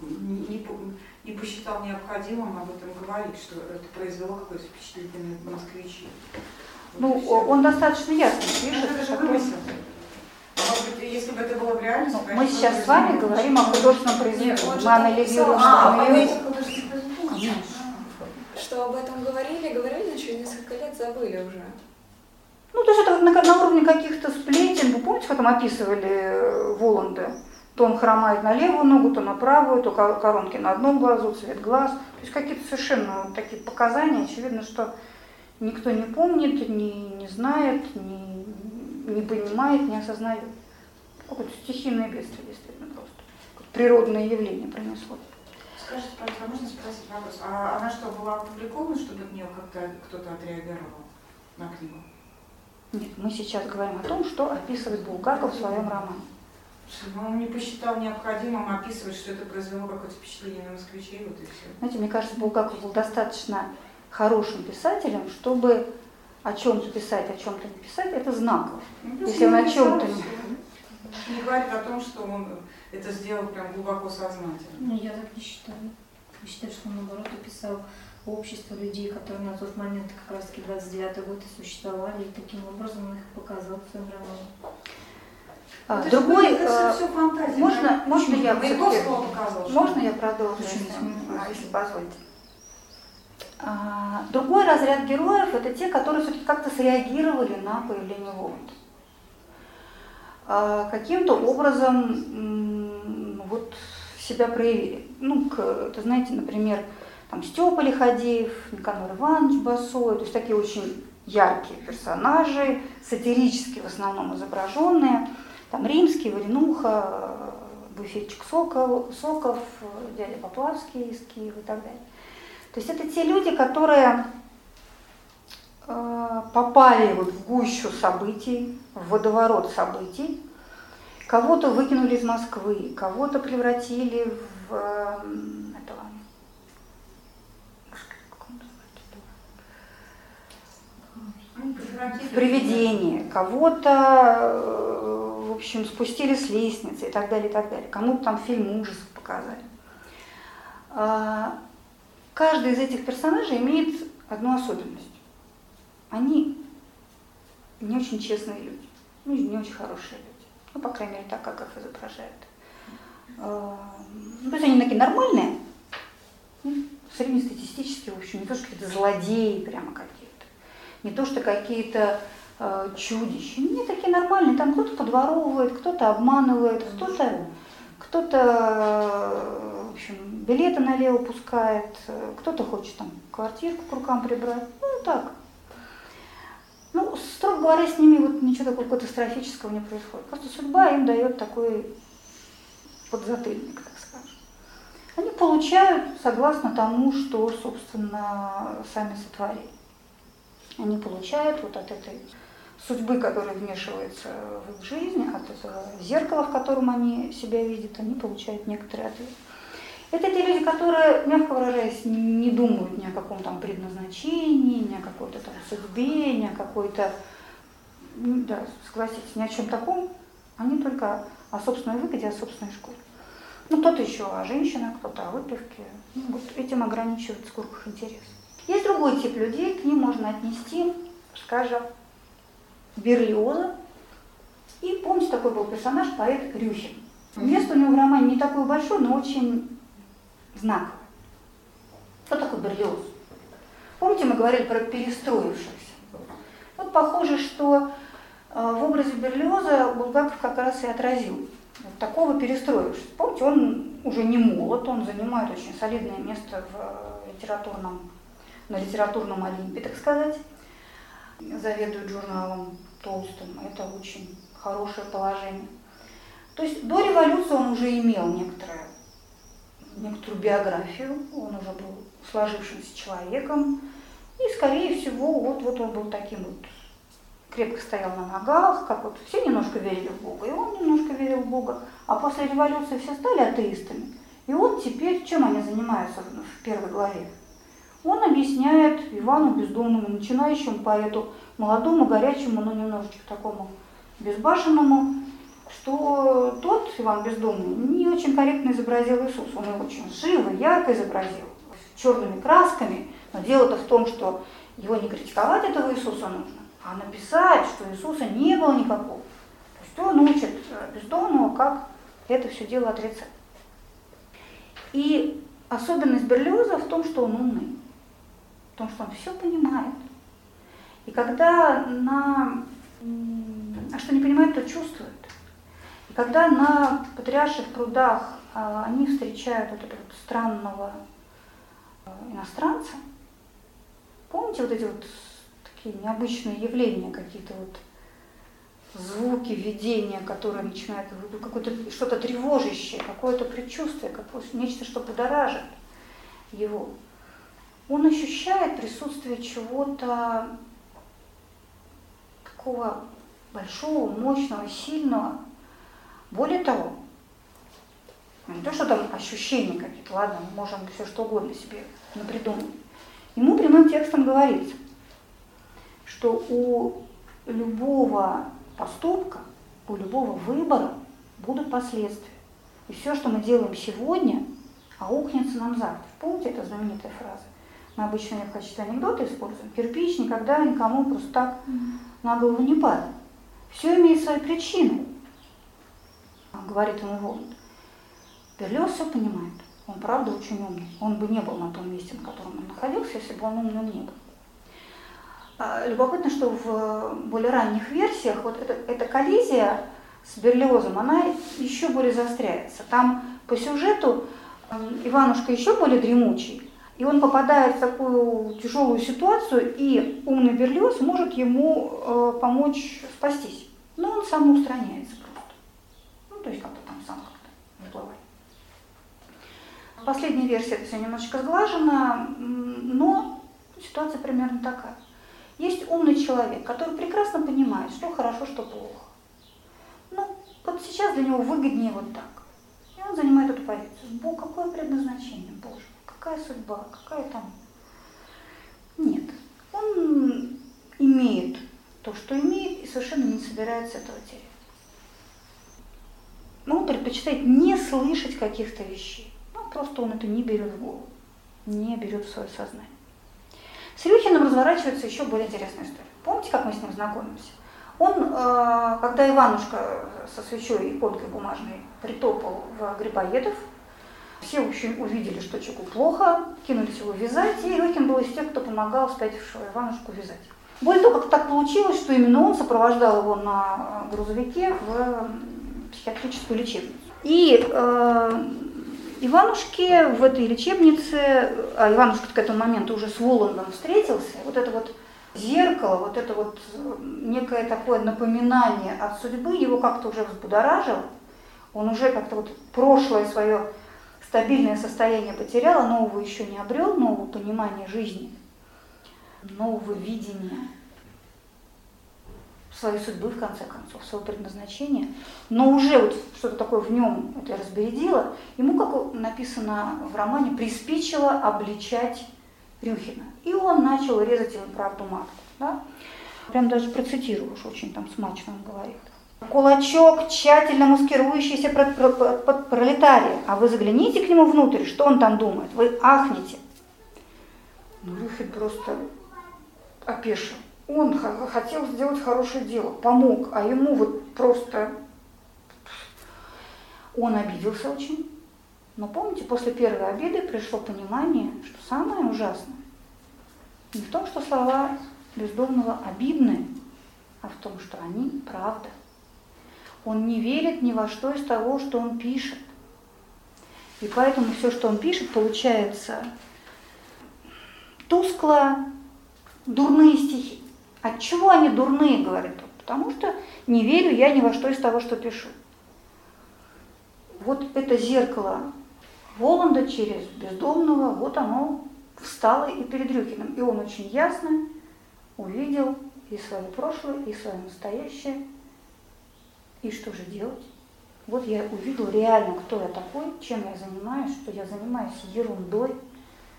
не, не, посчитал необходимым об этом говорить, что это произвело какое-то впечатление на москвичей. Ну, он достаточно ясно пишет. Это же вымысел. Может быть, если бы это было в реальности... Ну, мы сейчас с вами говорим о художественном произведении. Мы анализируем, а, что мы... Конечно. Что об этом говорили, говорили, но через несколько лет забыли уже. Ну, то есть это на, на уровне каких-то сплетен. Вы помните, как там описывали э, Воланда? То он хромает на левую ногу, то на правую, то коронки на одном глазу, цвет глаз. То есть какие-то совершенно такие показания. Очевидно, что никто не помнит, не, не знает, не, не понимает, не осознает. Какое-то стихийное бедствие, действительно, просто. Природное явление пронесло. Скажите, пожалуйста, а можно спросить вопрос? А она что, была опубликована, чтобы от нее как-то кто-то отреагировал на книгу? Нет, мы сейчас говорим о том, что описывает Булгаков в своем романе. Ну, он не посчитал необходимым описывать, что это произвело какое-то впечатление на москвичей, вот и все. Знаете, мне кажется, Булгаков был достаточно хорошим писателем, чтобы о чем-то писать, о чем-то не писать, это знаково. Ну, Если он о чем-то не... Не говорит о том, что он это сделал прям глубоко сознательно. Ну, я так не считаю. Я считаю, что он, наоборот, описал общество людей, которые на тот момент, как раз таки 29 год, и существовали, и таким образом он их показал в своем романе. А, другой, это э, все фантазия. можно, можно я показал. Можно я продолжу, если, если позволите? А, другой разряд героев – это те, которые все-таки как-то среагировали на появление Воланда. А, каким-то образом вот себя проявили. Ну, к, это, знаете, например, там Степа Лиходеев, Никанор Иванович Басой, то есть такие очень яркие персонажи, сатирически в основном изображенные. Там Римский, Варенуха, буфетчик Сокол, Соков, дядя Поплавский из Киева и так далее. То есть это те люди, которые э, попали вот в гущу событий, в водоворот событий, кого-то выкинули из Москвы, кого-то превратили в э, этого, в привидение, кого-то, в общем, спустили с лестницы и так далее, и так далее. Кому-то там фильм ужасов показали. А, Каждый из этих персонажей имеет одну особенность. Они не очень честные люди, ну, не очень хорошие люди. Ну, по крайней мере, так, как их изображают. А, ну, то есть они такие нормальные, ну, среднестатистические, в общем, не то, что какие-то злодеи прямо какие-то, не то, что какие-то э, чудища. Они такие нормальные, там кто-то подворовывает, кто-то обманывает, кто-то кто-то общем, билеты налево пускает, кто-то хочет там квартирку к рукам прибрать. Ну, так. Ну, строго говоря, с ними вот ничего такого катастрофического не происходит. Просто судьба им дает такой подзатыльник, так скажем. Они получают согласно тому, что, собственно, сами сотворили. Они получают вот от этой судьбы, которая вмешивается в их жизнь, от этого зеркала, в котором они себя видят, они получают некоторые ответы. Это те люди, которые, мягко выражаясь, не думают ни о каком там предназначении, ни о какой-то там судьбе, ни о какой-то, да, согласитесь, ни о чем таком. Они только о собственной выгоде, о собственной шкуре. Ну, кто-то еще о женщинах, кто-то о выпивке. Ну, вот этим ограничивается круг их интересов. Есть другой тип людей, к ним можно отнести, скажем, Берлиоза. И помните, такой был персонаж, поэт Рюхин. Место у него в романе не такое большое, но очень знаковое. Кто такой Берлиоз? Помните, мы говорили про перестроившихся? Вот похоже, что э, в образе Берлиоза Булгаков как раз и отразил вот такого перестроившегося. Помните, он уже не молод, он занимает очень солидное место в литературном, на литературном Олимпе, так сказать. заведует журналом толстым. Это очень хорошее положение. То есть до революции он уже имел некоторое, некоторую биографию, он уже был сложившимся человеком, и, скорее всего, вот, вот он был таким вот, крепко стоял на ногах, как вот все немножко верили в Бога, и он немножко верил в Бога, а после революции все стали атеистами. И он теперь, чем они занимаются в первой главе? Он объясняет Ивану Бездомному, начинающему поэту, молодому, горячему, но немножечко такому безбашенному, что тот, Иван Бездомный, не очень корректно изобразил Иисус. Он его очень живо, ярко изобразил, черными красками. Но дело-то в том, что его не критиковать этого Иисуса нужно, а написать, что Иисуса не было никакого. То есть он учит э, Бездомного, как это все дело отрицать. И особенность Берлиоза в том, что он умный, в том, что он все понимает. И когда на... А что не понимает, то чувствует. Когда на патриарших прудах а, они встречают вот этого вот странного а, иностранца, помните вот эти вот такие необычные явления, какие-то вот звуки, видения, которые начинают, какое-то что-то тревожащее, какое-то предчувствие, какое нечто, что будоражит его. Он ощущает присутствие чего-то такого большого, мощного, сильного. Более того, не то, что там ощущения какие-то, ладно, мы можем все что угодно себе напридумать. Ему прямым текстом говорится, что у любого поступка, у любого выбора будут последствия. И все, что мы делаем сегодня, аукнется нам завтра. Помните эту знаменитая фраза? Мы обычно в качестве анекдота используем. Кирпич никогда никому просто так на голову не падает. Все имеет свои причины, говорит ему Воланд. Берлиоз все понимает. Он правда очень умный. Он бы не был на том месте, на котором он находился, если бы он умным не был. А, любопытно, что в более ранних версиях вот эта, эта коллизия с Берлиозом, она еще более заостряется. Там по сюжету Иванушка еще более дремучий, и он попадает в такую тяжелую ситуацию, и умный Берлиоз может ему э, помочь спастись. Но он самоустраняется просто. То есть как-то там сам как-то выплывает. Последняя версия это все немножечко сглажена, но ситуация примерно такая. Есть умный человек, который прекрасно понимает, что хорошо, что плохо. Ну, вот сейчас для него выгоднее вот так. И он занимает эту позицию. Бог, какое предназначение, Боже, какая судьба, какая там... Нет. Он имеет то, что имеет, и совершенно не собирается этого терять. Но он предпочитает не слышать каких-то вещей. Ну, просто он это не берет в голову, не берет в свое сознание. С Илюхиным разворачивается еще более интересная история. Помните, как мы с ним знакомимся? Он, э, когда Иванушка со свечой и полкой бумажной притопал в Грибоедов, все очень увидели, что человеку плохо, кинулись его вязать, и Илюхин был из тех, кто помогал спятившего Иванушку вязать. Более того, как так получилось, что именно он сопровождал его на грузовике в психиатрическую лечебницу. И э, Иванушке в этой лечебнице, а Иванушка к этому моменту уже с Воландом встретился, вот это вот зеркало, вот это вот некое такое напоминание от судьбы его как-то уже взбудоражило, он уже как-то вот прошлое свое стабильное состояние потерял, а нового еще не обрел, нового понимания жизни, нового видения своей судьбы, в конце концов, своего предназначения, но уже вот что-то такое в нем это разбередило, ему, как написано в романе, приспичило обличать Рюхина. И он начал резать ему правду матку. Да? Прям даже процитирую, уж очень там смачно он говорит. Кулачок, тщательно маскирующийся под, под, под пролетария, а вы загляните к нему внутрь, что он там думает, вы ахнете. Ну, Рюхин просто опешил. Он хотел сделать хорошее дело, помог, а ему вот просто... Он обиделся очень. Но помните, после первой обиды пришло понимание, что самое ужасное не в том, что слова бездомного обидны, а в том, что они правда. Он не верит ни во что из того, что он пишет. И поэтому все, что он пишет, получается тускло, дурные стихи От чего они дурные, говорит он? Потому что не верю я ни во что из того, что пишу. Вот это зеркало Воланда через бездомного, вот оно встало и перед Рюхиным. И он очень ясно увидел и свое прошлое, и свое настоящее. И что же делать? Вот я увидел реально, кто я такой, чем я занимаюсь, что я занимаюсь ерундой,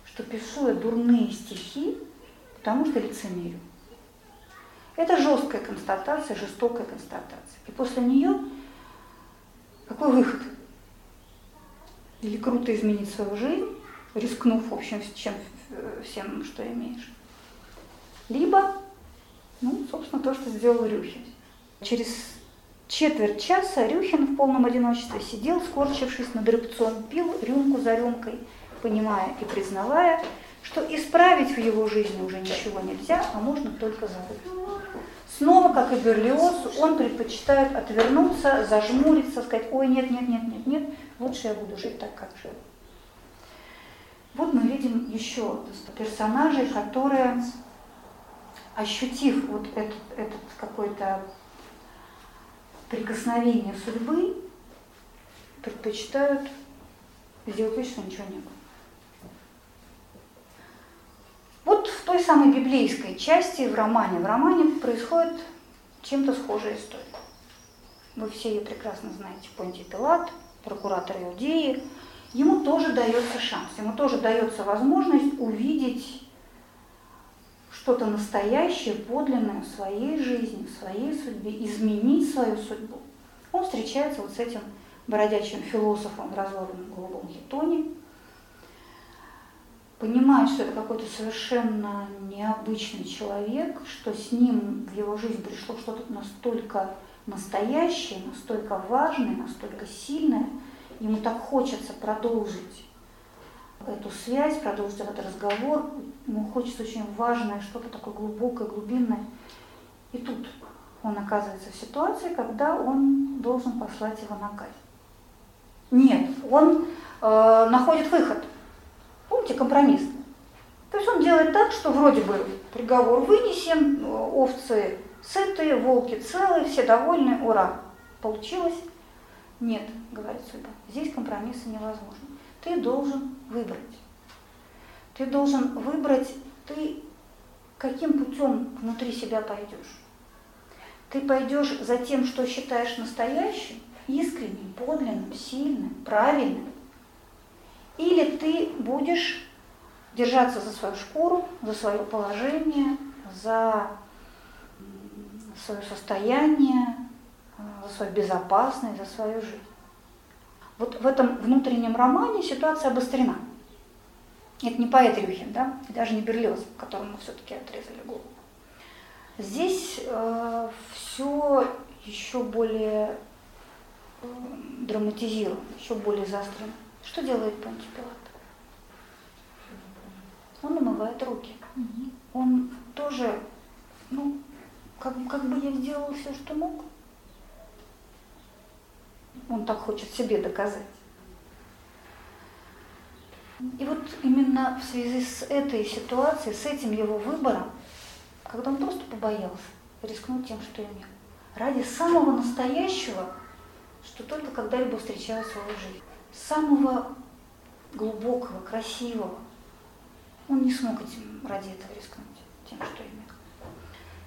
что пишу я дурные стихи, потому что лицемерю. Это жесткая констатация, жестокая констатация. И после нее какой выход? Или круто изменить свою жизнь, рискнув, в общем, чем, всем, что имеешь. Либо, ну, собственно, то, что сделал Рюхин. Через четверть часа Рюхин в полном одиночестве сидел, скорчившись над рыбцом, пил рюмку за рюмкой, понимая и признавая, что исправить в его жизни уже ничего нельзя, а можно только забыть. Снова, как и Берлиоз, он предпочитает отвернуться, зажмуриться, сказать, ой, нет, нет, нет, нет, нет, лучше я буду жить так, как жил. Вот мы видим еще персонажей, которые, ощутив вот этот, этот какой-то прикосновение судьбы, предпочитают сделать вид, что ничего не было. Вот в той самой библейской части в романе, в романе происходит чем-то схожая история. Вы все ее прекрасно знаете. Понтий Пилат, прокуратор Иудеи, ему тоже дается шанс, ему тоже дается возможность увидеть что-то настоящее, подлинное в своей жизни, в своей судьбе, изменить свою судьбу. Он встречается вот с этим бродячим философом в разломанном голубом хитоне, понимает, что это какой-то совершенно необычный человек, что с ним в его жизнь пришло что-то настолько настоящее, настолько важное, настолько сильное, ему так хочется продолжить эту связь, продолжить этот разговор, ему хочется очень важное, что-то такое глубокое, глубинное. И тут он оказывается в ситуации, когда он должен послать его на казнь. Нет, он э, находит выход – Помните, компромисс? То есть он делает так, что вроде бы приговор вынесен, овцы сытые, волки целые, все довольны, ура, получилось. Нет, говорит судьба, здесь компромисса невозможно. Ты должен выбрать. Ты должен выбрать, ты каким путем внутри себя пойдешь. Ты пойдешь за тем, что считаешь настоящим, искренним, подлинным, сильным, правильным, или ты будешь держаться за свою шкуру, за свое положение, за свое состояние, за свою безопасность, за свою жизнь. Вот в этом внутреннем романе ситуация обострена. Это не поэт Рюхин, да, и даже не Берлиоз, которому все-таки отрезали голову. Здесь э, все еще более э, драматизировано, еще более заострено. Что делает Понтий Пилат? Он умывает руки. Он тоже, ну, как, как бы я сделал все, что мог. Он так хочет себе доказать. И вот именно в связи с этой ситуацией, с этим его выбором, когда он просто побоялся рискнуть тем, что имел, ради самого настоящего, что только когда-либо встречал в своей жизни самого глубокого, красивого. Он не смог этим ради этого рискнуть, тем, что имел.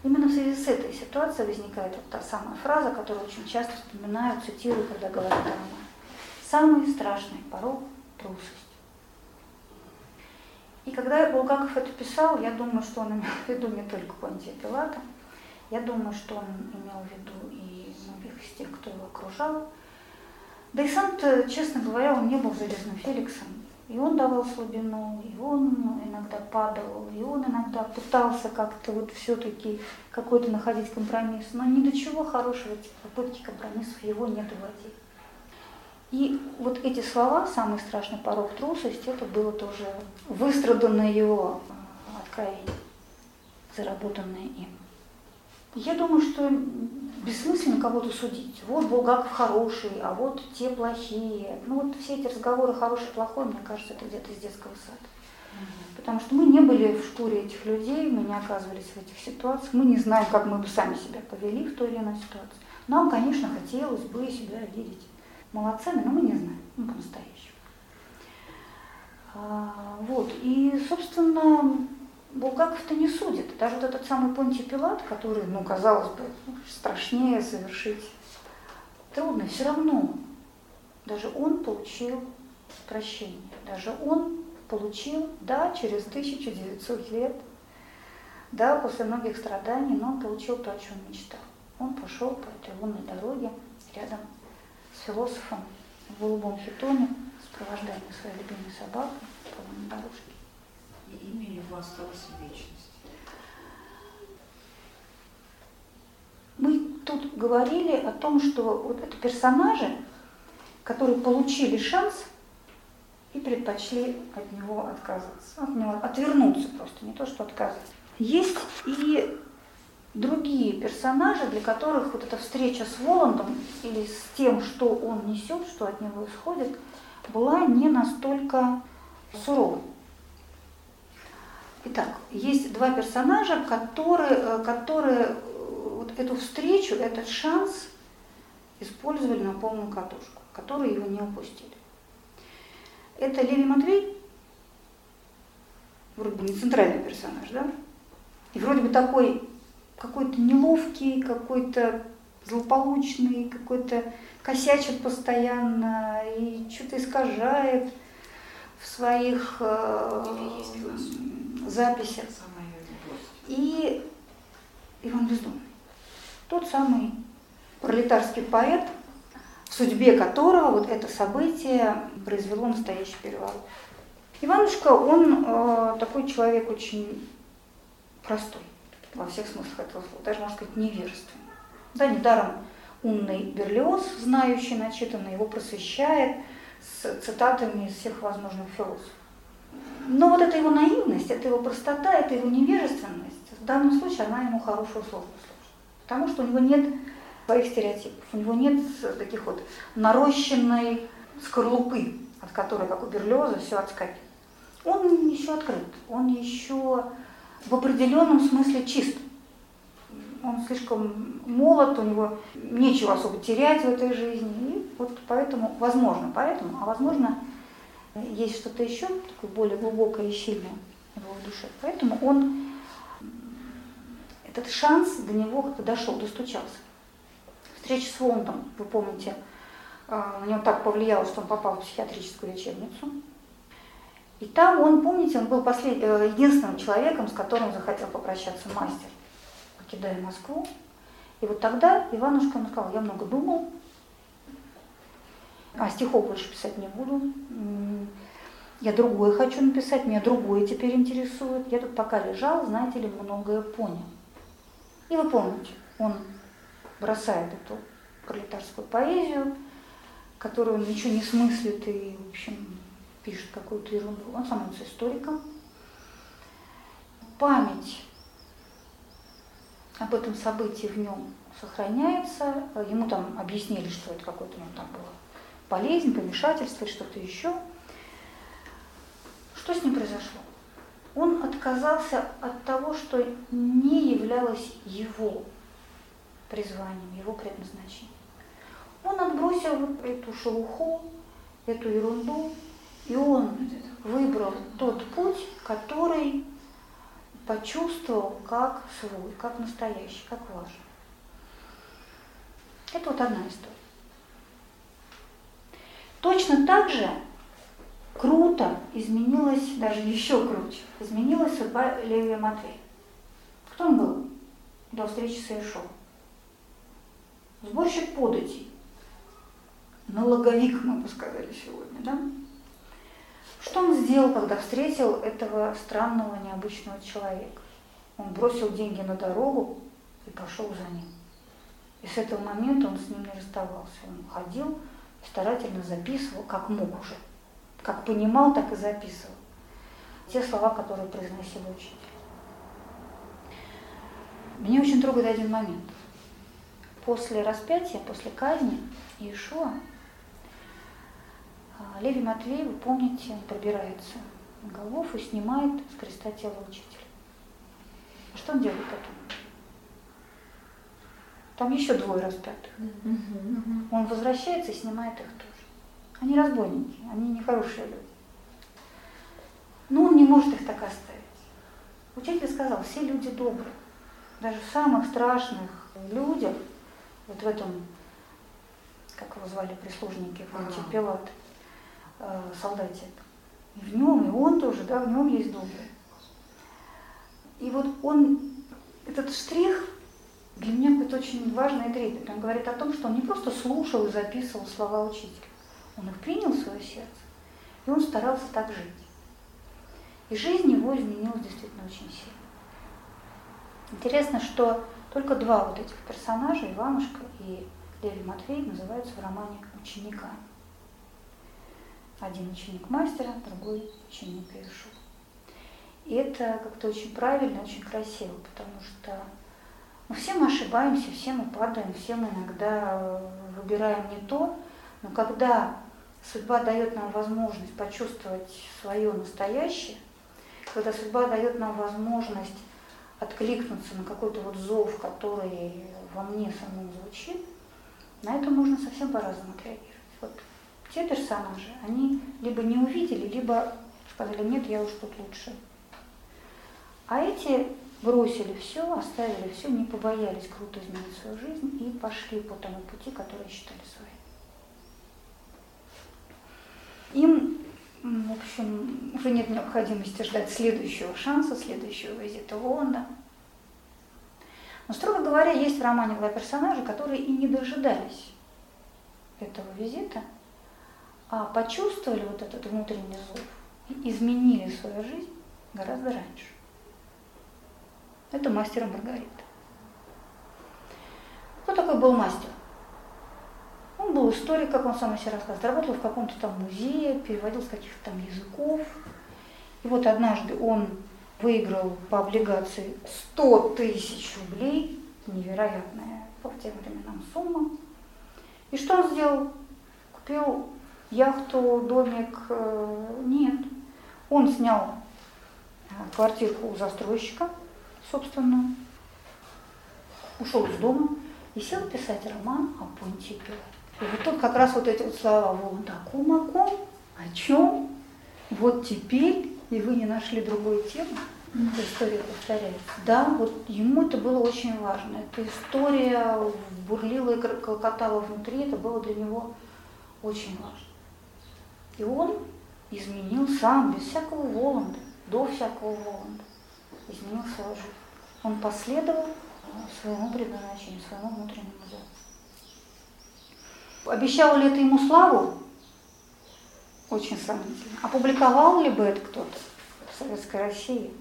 Именно в связи с этой ситуацией возникает вот та самая фраза, которую очень часто вспоминаю, цитирую, когда говорят о романе. Самый страшный порог – трусость. И когда Булгаков это писал, я думаю, что он имел в виду не только Понтия Пилата, я думаю, что он имел в виду и многих из тех, кто его окружал, да и сам-то, честно говоря, он не был железным Феликсом. И он давал слабину, и он иногда падал, и он иногда пытался как-то вот все-таки какой-то находить компромисс. Но ни до чего хорошего эти попытки компромиссов его не доводили. И вот эти слова, самый страшный порог трусость, это было тоже выстраданное его откровение, заработанное им. Я думаю, что бессмысленно кого-то судить. Вот Булгаков хороший, а вот те плохие. Ну вот все эти разговоры хороший, плохой, мне кажется, это где-то из детского сада. Потому что мы не были в шкуре этих людей, мы не оказывались в этих ситуациях, мы не знаем, как мы бы сами себя повели в той или иной ситуации. Нам, конечно, хотелось бы себя видеть молодцами, но мы не знаем, ну, по-настоящему. А, вот, и, собственно, Булгаков-то не судит. Даже вот этот самый Понтий Пилат, который, ну, казалось бы, страшнее совершить трудно, все равно даже он получил прощение. Даже он получил, да, через 1900 лет, да, после многих страданий, но он получил то, о чем мечтал. Он пошел по этой лунной дороге рядом с философом в голубом хитоне, сопровождаемый своей любимой собакой по лунной дорожке. И имя его осталось в вечности. Мы тут говорили о том, что вот это персонажи, которые получили шанс и предпочли от него отказаться, от него отвернуться просто, не то что отказаться. Есть и другие персонажи, для которых вот эта встреча с Воландом или с тем, что он несет, что от него исходит, была не настолько суровой. Итак, есть два персонажа, которые, э, которые э, вот эту встречу, этот шанс использовали на полную катушку, которые его не упустили. Это Леви Матвей, вроде бы не центральный персонаж, да? И вроде бы такой какой-то неловкий, какой-то злополучный, какой-то косячит постоянно и что-то искажает в своих э, записях. И Иван Бездомный. Тот самый пролетарский поэт, в судьбе которого вот это событие произвело настоящий переворот. Иванушка, он э, такой человек очень простой во всех смыслах этого слова, даже, можно сказать, невежественный. Да, недаром умный Берлиоз, знающий, начитанный, его просвещает цитатами из всех возможных философов. Но вот эта его наивность, эта его простота, эта его невежественность, в данном случае она ему хорошую службу служит. Потому что у него нет своих стереотипов, у него нет таких вот нарощенной скорлупы, от которой, как у Берлиоза, все отскакивает. Он еще открыт, он еще в определенном смысле чист. Он слишком молод, у него нечего особо терять в этой жизни. И вот поэтому, возможно, поэтому, а возможно, есть что-то еще такое более глубокое и сильное в его душе. Поэтому он, этот шанс до него как-то дошел, достучался. Встреча с Вондом, вы помните, а, на него так повлияло, что он попал в психиатрическую лечебницу. И там он, помните, он был послед... Э, единственным человеком, с которым захотел попрощаться мастер, покидая Москву. И вот тогда Иванушка ему сказал, я много думал, а стихов больше писать не буду, я другое хочу написать, меня другое теперь интересует. Я тут пока лежал, знаете ли, многое понял. И вы помните, он бросает эту пролетарскую поэзию, которую он ничего не смыслит и, в общем, пишет какую-то ерунду, он становится историком. Память об этом событии в нем сохраняется. Ему там объяснили, что это какое-то у него там было болезнь, помешательство что-то еще. Что с ним произошло? Он отказался от того, что не являлось его призванием, его предназначением. Он отбросил эту шелуху, эту ерунду, и он выбрал тот путь, который почувствовал как свой, как настоящий, как ваш. Это вот одна история. Точно так же круто изменилась, даже еще круче, изменилась судьба Левия Матвея. Кто он был до встречи с Иешуа? Сборщик податей. Налоговик, мы бы сказали сегодня, да? Что он сделал, когда встретил этого странного, необычного человека? Он бросил деньги на дорогу и пошел за ним. И с этого момента он с ним не расставался. Он ходил, старательно записывал, как мог уже. Как понимал, так и записывал. Те слова, которые произносил учитель. Меня очень трогает один момент. После распятия, после казни Иешуа, Леви Матвей, вы помните, он пробирается голов и снимает с креста тело учителя. А что он делает потом? Там еще двое распятых. Он возвращается и снимает их тоже. Они разбойники, они нехорошие люди. Но он не может их так оставить. Учитель сказал, все люди добрые. Даже в самых страшных людях, вот в этом, как его звали, прислужники, Франчи Пилат, э, солдатик, и в нем, и он тоже, да, в нем есть добрый. И вот он, этот штрих для меня какой-то очень важный и трепет. Он говорит о том, что он не просто слушал и записывал слова учителя, он их принял в свое сердце, и он старался так жить. И жизнь его изменилась действительно очень сильно. Интересно, что только два вот этих персонажа, Иванушка и Леви Матвей, называются в романе учениками. Один ученик мастера, другой ученик Иешуа. И это как-то очень правильно, очень красиво, потому что ну, все мы ошибаемся, все мы падаем, все мы иногда выбираем не то, но когда судьба дает нам возможность почувствовать свое настоящее, когда судьба дает нам возможность откликнуться на какой-то вот зов, который во мне самом звучит, на это можно совсем по-разному отреагировать. Те персонажи, они либо не увидели, либо сказали, нет, я уж тут лучше. А эти бросили все, оставили все, не побоялись круто изменить свою жизнь и пошли по тому пути, который считали своим. Им, в общем, уже нет необходимости ждать следующего шанса, следующего визита в Лондон. Но, строго говоря, есть в романе два персонажа, которые и не дожидались этого визита, а почувствовали вот этот внутренний зов и изменили свою жизнь гораздо раньше. Это мастер Маргарита. Кто такой был мастер? Он был историк, как он сам о себе рассказывает, работал в каком-то там музее, переводил с каких-то там языков. И вот однажды он выиграл по облигации 100 тысяч рублей, невероятная по тем временам сумма. И что он сделал? Купил яхту, домик? Э, нет. Он снял э, квартирку у застройщика, собственно, ушел из дома и сел писать роман о Понтии И вот тут как раз вот эти вот слова «Вон таком, о ком, о чем, вот теперь, и вы не нашли другой темы». Эта история повторяется. Да, вот ему это было очень важно. Эта история бурлила и клокотала внутри, это было для него очень важно. И он изменил сам, без всякого Воланда, до всякого Воланда, изменил свою жизнь. Он последовал своему предназначению, своему внутреннему зову. Обещал ли это ему славу? Очень сомнительно. Опубликовал ли бы это кто-то в Советской России?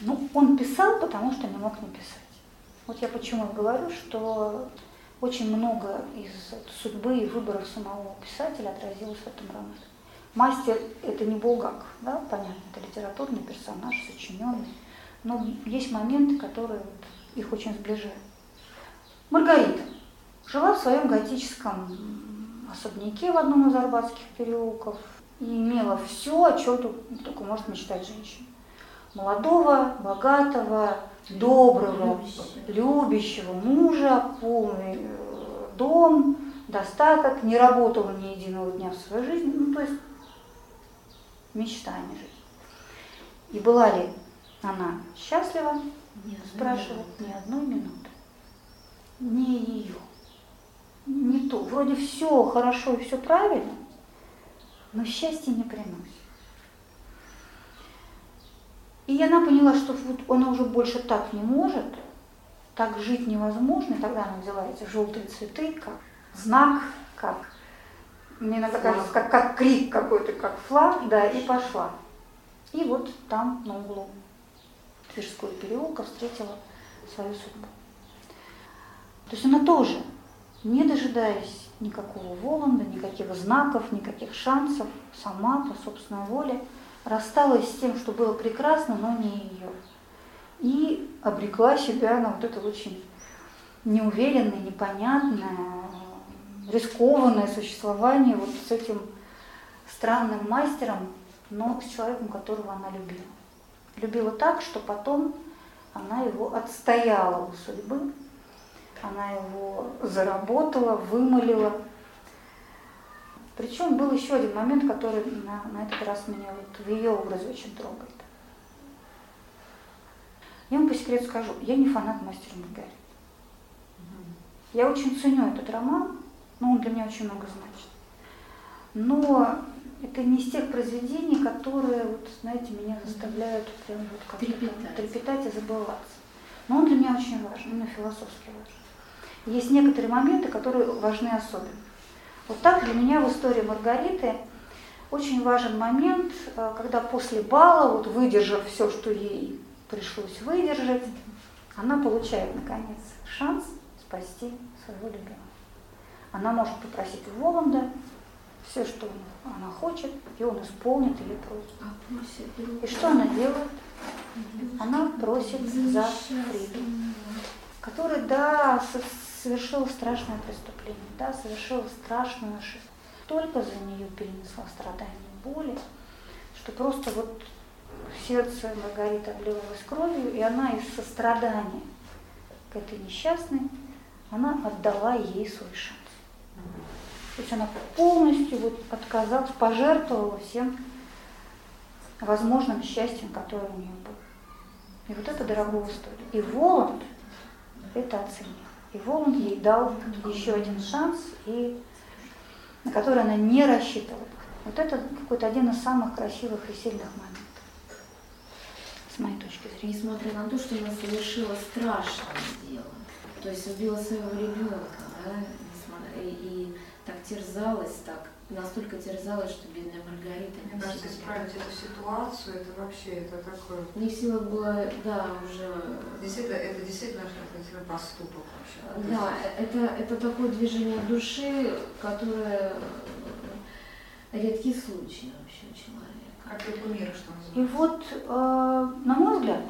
Ну, он писал, потому что не мог не писать. Вот я почему говорю, что очень много из судьбы и выборов самого писателя отразилось в этом романе. Мастер – это не Булгак, да, понятно, это литературный персонаж, сочиненный, но есть моменты, которые вот их очень сближают. Маргарита жила в своем готическом особняке в одном из арбатских переулков и имела все, о чем только может мечтать женщина молодого, богатого, доброго, любящего мужа, полный э, дом, достаток, не работала ни единого дня в своей жизни, ну то есть мечта, а не жизнь. И была ли она счастлива, спрашивает, ни одной минуты. Не ее. Не то. Вроде все хорошо и все правильно, но счастье не приносит. И она поняла, что вот она уже больше так не может, так жить невозможно. И тогда она взяла эти желтые цветы, как знак, как мне иногда кажется, как, как крик какой-то, как флаг, да, и пошла. И вот там, на углу Тверского переулка, встретила свою судьбу. То есть она тоже, не дожидаясь никакого Воланда, никаких знаков, никаких шансов, сама по собственной воле – рассталась с тем, что было прекрасно, но не ее. И обрекла себя на вот это очень неуверенное, непонятное, рискованное существование вот с этим странным мастером, но с человеком, которого она любила. Любила так, что потом она его отстояла у судьбы, она его заработала, вымолила. Причем был еще один момент, который на, на этот раз меня вот в ее образе очень трогает. Я вам по секрету скажу, я не фанат мастера Маргариты. Я очень ценю этот роман, но он для меня очень много значит. Но это не из тех произведений, которые, вот, знаете, меня заставляют прям вот как трепетать. трепетать и забываться. Но он для меня очень важен, именно философски важен. Есть некоторые моменты, которые важны особенно. Вот так для меня в истории Маргариты очень важен момент, э, когда после бала, вот выдержав все, что ей пришлось выдержать, она получает, наконец, шанс спасти своего любимого. Она может попросить у Воланда все, что она хочет, и он исполнит ее просьбу. А И что она делает? Она просит за Фриду, который, да, совершил страшное преступление, да, совершил страшную ошибку. Только за нее перенесла страдания боли, что просто вот сердце Маргариты обливалось кровью, и она из сострадания к этой несчастной, она отдала ей свой шанс. То есть она полностью вот отказалась, пожертвовала всем возможным счастьем, которое у нее было. И вот это дорогого стоит. И Воланд это оценил. И Воланд ей дал еще один шанс, и, на который она не рассчитывала. Вот это какой-то один из самых красивых и сильных моментов, с моей точки зрения. Несмотря на то, что она совершила страшное дело, то есть убила своего ребенка, да, и так терзалась, так настолько терзалась, что бедная Маргарита не Мне кажется, исправить эту ситуацию, это вообще, это такое... Не в силах было, да, уже... Действительно, это действительно это поступок вообще. Да, это, это такое движение души, которое редкий случай вообще у человека. Как и кумира, что И вот, э, на мой взгляд,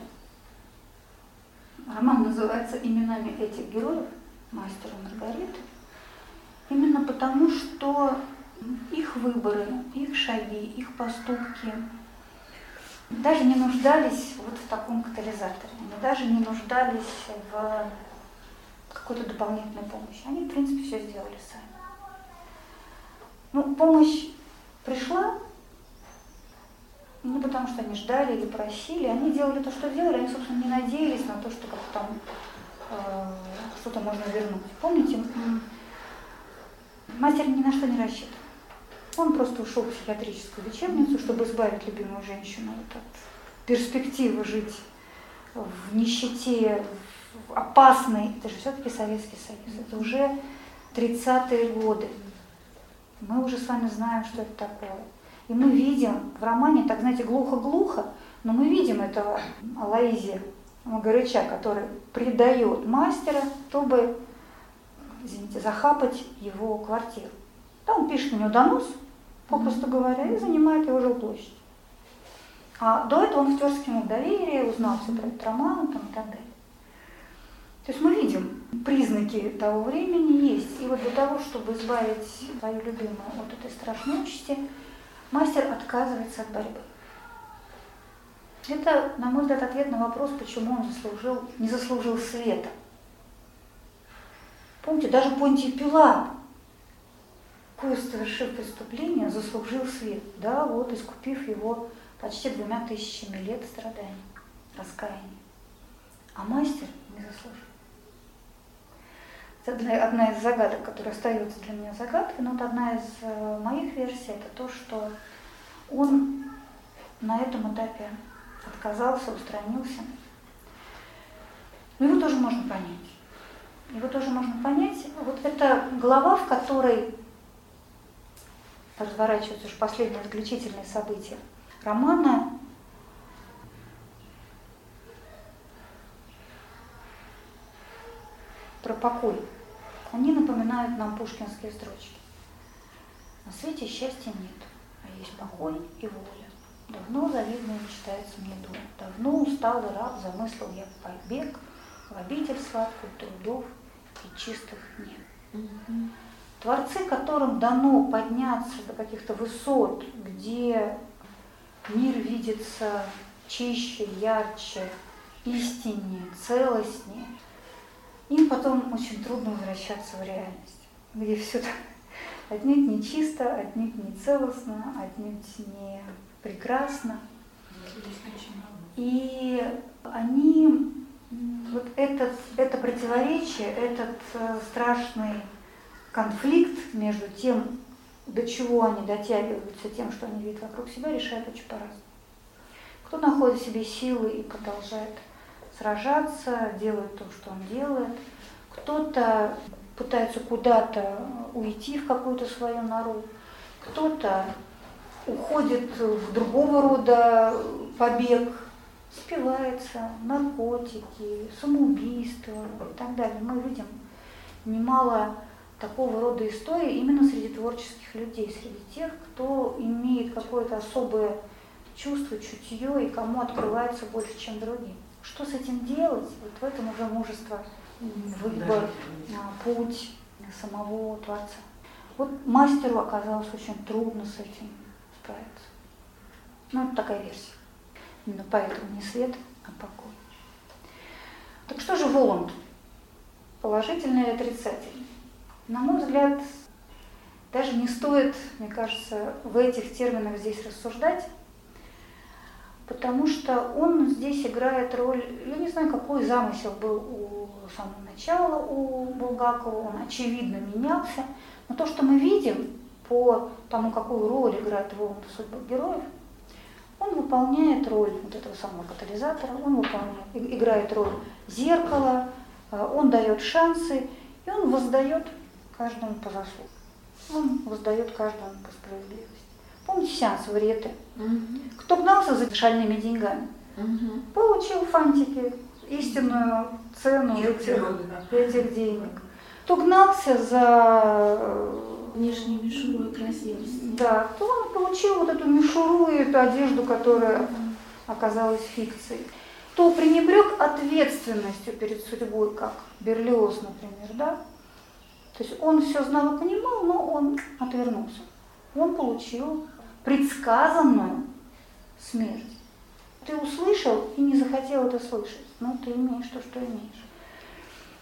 роман называется именами этих героев, мастера Маргариты, именно потому, что их выборы, их шаги, их поступки даже не нуждались вот в таком катализаторе, они даже не нуждались в какой-то дополнительной помощи. Они, в принципе, все сделали сами. Ну, помощь пришла, не потому что они ждали или просили, они делали то, что делали, они, собственно, не надеялись на то, что как там э, что-то можно вернуть. Помните, мастер ни на что не рассчитывал. Он просто ушел в психиатрическую лечебницу, чтобы избавить любимую женщину от перспективы жить в нищете, в опасной. Это же все-таки Советский Союз. Это уже 30-е годы. Мы уже с вами знаем, что это такое. И мы видим в романе, так знаете, глухо-глухо, но мы видим этого Алаизия Магарыча, который предает мастера, чтобы, извините, захапать его квартиру. Да, он пишет на него донос, попросту говоря, и занимает его жилплощадь. А до этого он втерся к нему в доверие, узнал все про этот роман там, и так далее. То есть мы видим, признаки того времени есть. И вот для того, чтобы избавить свою любимую от этой страшной участи, мастер отказывается от борьбы. Это, на мой взгляд, ответ на вопрос, почему он заслужил, не заслужил света. Помните, даже Понтий Пилат кое совершив преступление, заслужил свет, да, вот искупив его почти двумя тысячами лет страданий, раскаяния. А мастер не заслужил. Это одна из загадок, которая остается для меня загадкой, но вот одна из э, моих версий это то, что он на этом этапе отказался, устранился. Но его тоже можно понять. Его тоже можно понять. Вот это глава, в которой разворачиваются уж последние заключительные события романа, про покой. Они напоминают нам пушкинские строчки. На свете счастья нет, а есть покой и воля. Давно завидная мечтается мне дома. Давно усталый раб замыслил я побег в обитель сладкую трудов и чистых нет. Творцы, которым дано подняться до каких-то высот, где мир видится чище, ярче, истиннее, целостнее, им потом очень трудно возвращаться в реальность, где все отнюдь не чисто, отнюдь не целостно, отнюдь не прекрасно. И они, вот этот, это противоречие, этот э, страшный конфликт между тем, до чего они дотягиваются тем, что они видят вокруг себя, решают очень по-разному. Кто находит в себе силы и продолжает сражаться, делает то, что он делает. Кто-то пытается куда-то уйти в какую-то свою нору, кто-то уходит в другого рода побег, спивается, наркотики, самоубийство и так далее. Мы видим немало такого рода историй именно среди творческих людей, среди тех, кто имеет какое-то особое чувство, чутье и кому открывается больше, чем другим. Что с этим делать? Вот в этом уже мужество, выбор, а, путь самого Творца. Вот мастеру оказалось очень трудно с этим справиться. Ну, это такая версия. Именно поэтому не свет, а покой. Так что же Воланд? Положительный или отрицательный? На мой взгляд, даже не стоит, мне кажется, в этих терминах здесь рассуждать, потому что он здесь играет роль, я не знаю, какой замысел был у самого начала у Булгакова, он очевидно менялся, но то, что мы видим по тому, какую роль играет Воланд в судьбах героев, он выполняет роль вот этого самого катализатора, он выполняет, играет роль зеркала, э, он дает шансы, и он воздает каждому по заслугам. Он воздает каждому по справедливости. Помните сеанс Вариеты? Угу. Кто гнался за шальными деньгами, угу. получил фантики, истинную цену этих, этих денег. Кто гнался за э, внешней мишуру и красивость. Да, то он получил вот эту мишуру и эту одежду, которая оказалась фикцией. Кто пренебрег ответственностью перед судьбой, как Берлиоз, например, да? То есть он все знал и понимал, но он отвернулся. Он получил предсказанную смерть. Ты услышал и не захотел это слышать, но ты имеешь то, что имеешь.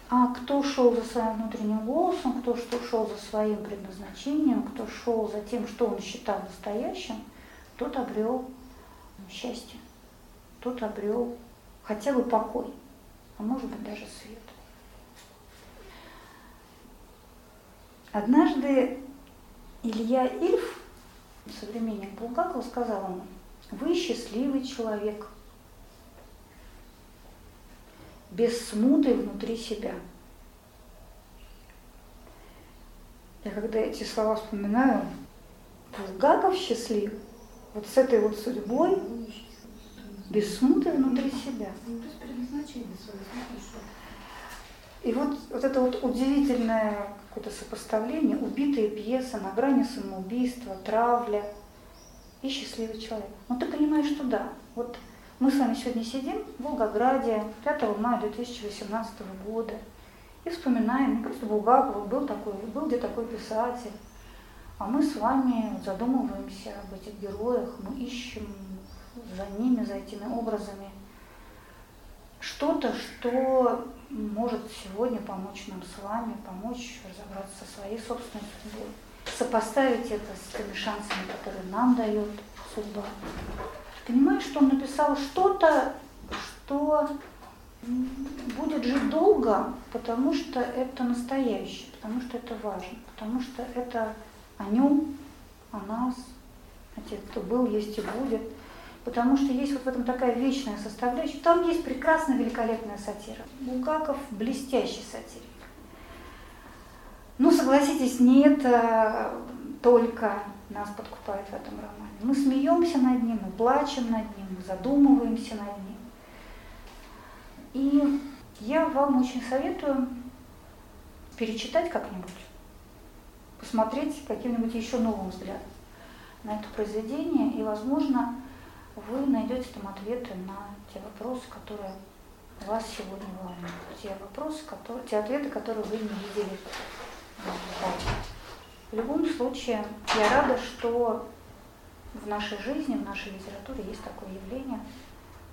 А кто шел за своим внутренним голосом, кто что шел за своим предназначением, кто шел за тем, что он считал настоящим, тот обрел счастье, тот обрел хотя бы покой, а может быть даже свет. Однажды Илья Ильф современник Булгакова, сказал ему, вы счастливый человек, без смуты внутри себя. Я когда эти слова вспоминаю, Булгаков счастлив, вот с этой вот судьбой, без смуты внутри себя. И вот, вот это вот удивительное какое-то сопоставление, убитые пьесы на грани самоубийства, травля. И счастливый человек. Но ты понимаешь, что да, вот мы с вами сегодня сидим в Волгограде 5 мая 2018 года и вспоминаем, не просто Булгаков, был такой, был где такой писатель, а мы с вами задумываемся об этих героях, мы ищем за ними, за этими образами что-то, что может сегодня помочь нам с вами, помочь разобраться со своей собственной судьбой, сопоставить это с теми шансами, которые нам дает судьба. Понимаешь, что он написал что-то, что будет жить долго, потому что это настоящее, потому что это важно, потому что это о нем, о нас, о тех, кто был, есть и будет – потому что есть вот в этом такая вечная составляющая. Там есть прекрасная, великолепная сатира. Булгаков блестящий сатирик. Ну, согласитесь, не это только нас подкупает в этом романе. Мы смеемся над ним, мы плачем над ним, мы задумываемся над ним. И я вам очень советую перечитать как-нибудь, посмотреть каким-нибудь еще новым взглядом на это произведение, и, возможно, вы найдете там ответы на те вопросы, которые вас сегодня волнуют. Те вопросы, которые, те ответы, которые вы не видели. В любом случае, я рада, что в нашей жизни, в нашей литературе есть такое явление,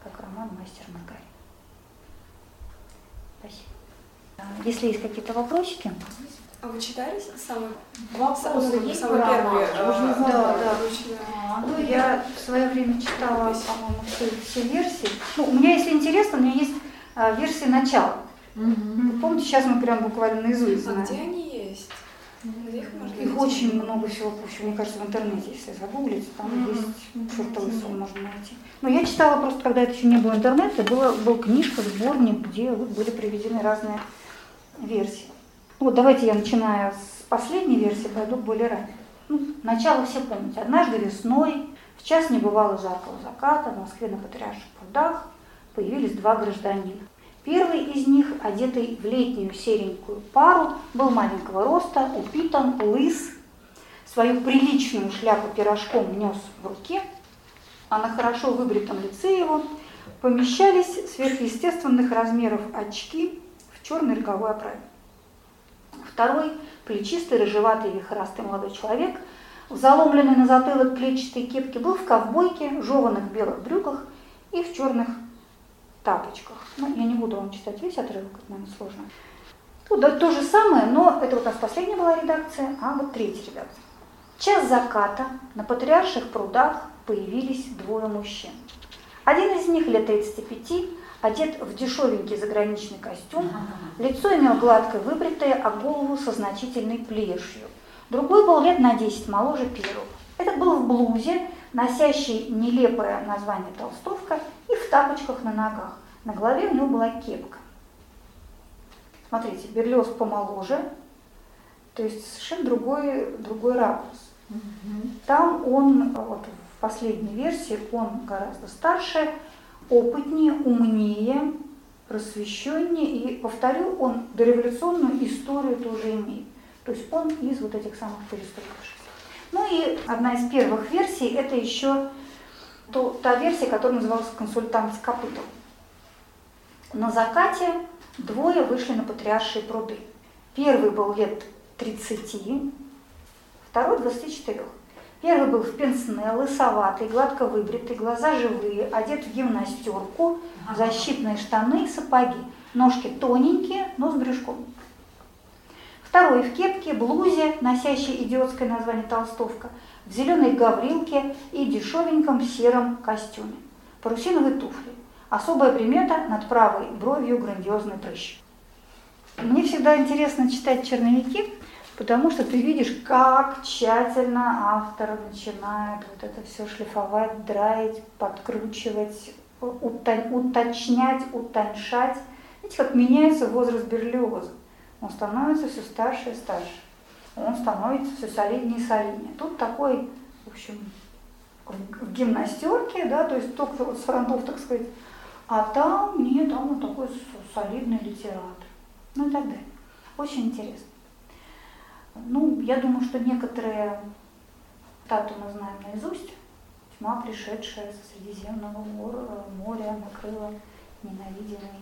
как роман «Мастер Маргарита». Спасибо. Если есть какие-то вопросики, А вы читали самый Вопросы есть по самый первый? задать. Да, да. А, Ну, я в свое время читала, по-моему, все, все версии. Ну, у меня, если интересно, у меня есть а, версия начала. Вы помните, сейчас мы прям буквально наизусть А знаем. где они есть? Где их можно Их найти? очень много всего пущено, мне кажется, в интернете, если загуглить, там есть чертовый сон можно найти. Но я читала просто, когда это еще не было интернета, была, был книжка, сборник, где вот были приведены разные версии. Вот давайте я начинаю с последней версии, пойду к более ранней. Ну, начало все помните. Однажды весной, в час небывало жаркого заката, в Москве на Патриарших прудах появились два гражданина. Первый из них, одетый в летнюю серенькую пару, был маленького роста, упитан, лыс, свою приличную шляпу пирожком нес в руке, а на хорошо выбритом лице его помещались сверхъестественных размеров очки в черной роговой оправе. Второй, плечистый, рыжеватый, вихрастый молодой человек, в заломленной на затылок клетчатой кепке, был в ковбойке, жеванных белых брюках и в черных тапочках. Ну, я не буду вам читать весь отрывок, это, наверное, сложно. Тут да, то же самое, но это вот у нас последняя была редакция, а вот третья редакция. Час заката на патриарших прудах появились двое мужчин. Один из них лет 35, одет в дешевенький заграничный костюм, лицо имел гладко выбритое, а голову со значительной плешью. Другой был лет на 10 моложе первого. Этот был в блузе, носящий нелепое название толстовка, и в тапочках на ногах. На голове у него была кепка. Смотрите, Берлиоз помоложе, то есть совершенно другой, другой ракурс. Там он, вот в последней версии, он гораздо старше, опытнее, умнее, просвещеннее, и, повторю, он дореволюционную историю тоже имеет. То есть он из вот этих самых перестроившихся. Ну и одна из первых версий, это еще то, та версия, которая называлась «Консультант с копытом». На закате двое вышли на патриаршие пруды. Первый был лет 30, второй 24. Первый был в пенсне, лысоватый, гладко выбритый, глаза живые, одет в гимнастерку, защитные штаны и сапоги. Ножки тоненькие, но с брюшком. Второй в кепке, блузе, носящей идиотское название толстовка, в зеленой гаврилке и дешевеньком сером костюме. Парусиновые туфли. Особая примета над правой бровью грандиозный прыщ. Мне всегда интересно читать черновики, потому что ты видишь, как тщательно автор начинает вот это все шлифовать, драить, подкручивать, уто- уточнять, утоньшать. Видите, как меняется возраст Берлиоза. Он становится все старше и старше. Он становится все солиднее и солиднее. Тут такой, в общем, в гимнастерке, да, то есть только вот с фронтов, так сказать, а там нет, там он такой солидный литератор. Ну и так далее. Очень интересно. Ну, я думаю, что некоторые статуи мы знаем наизусть. Тьма, пришедшая со Средиземного мор- моря, накрыла ненавидимый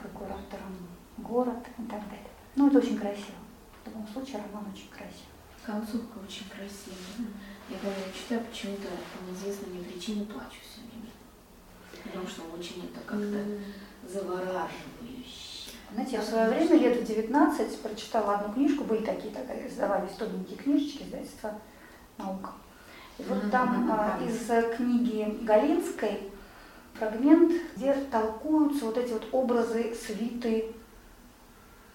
прокуратором город и так далее. Ну, это очень красиво. В любом случае, роман очень красив. Концовка очень красивая. Я когда его читаю, почему-то по неизвестной мне причине плачу все время. Потому что очень это как-то завораживающе. Знаете, я в свое время, лет в 19, прочитала одну книжку, были такие, так, издавались тоненькие книжечки, издательства «Наука». И вот там мгм. из э, книги Галинской фрагмент, где толкуются вот эти вот образы свиты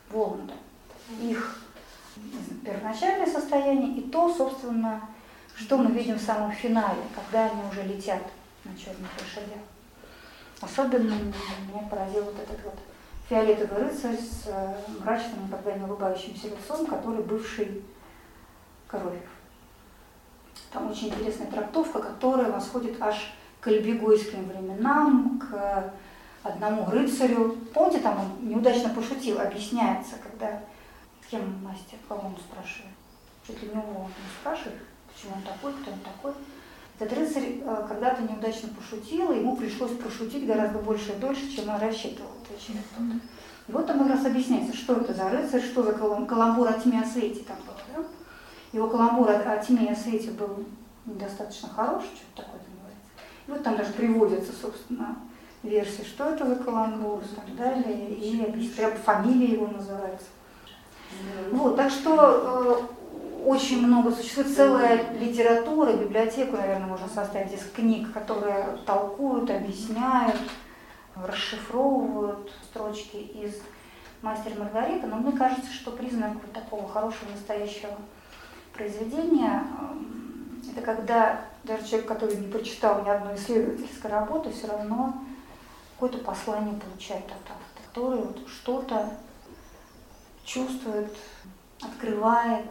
Воланда. Их первоначальное состояние и то, собственно, что мы видим в самом финале, когда они уже летят на черных лошадях. Особенно меня поразил вот этот вот фиолетовый рыцарь с э, мрачным, никогда не улыбающимся лицом, который бывший Коровьев. Там очень интересная трактовка, которая восходит аж к альбегойским временам, к одному рыцарю. Помните, там он неудачно пошутил, объясняется, когда кем мастер, кого он спрашивает. Чуть ли не его он спрашивает, почему он такой, кто он такой. Этот рыцарь э, когда-то неудачно пошутил, и ему пришлось пошутить гораздо больше и дольше, чем он рассчитывал, отвечает тот. И вот там как раз объясняется, что это за рыцарь, что за калам- каламбур о тьме о свете там был. Да? Его каламбур о, о тьме и о свете был недостаточно хорош, что-то такое там говорится. И вот там даже приводится, собственно, версия, что это за каламбур и так далее, и прям фамилия его называется. Вот, так что э, очень много существует целая литература, библиотеку, наверное, можно составить из книг, которые толкуют, объясняют, расшифровывают строчки из «Мастера Маргарита», но мне кажется, что признак вот такого хорошего настоящего произведения э, это когда даже человек, который не прочитал ни одной исследовательской работы, все равно какое-то послание получает от автора, который вот что-то чувствует, открывает.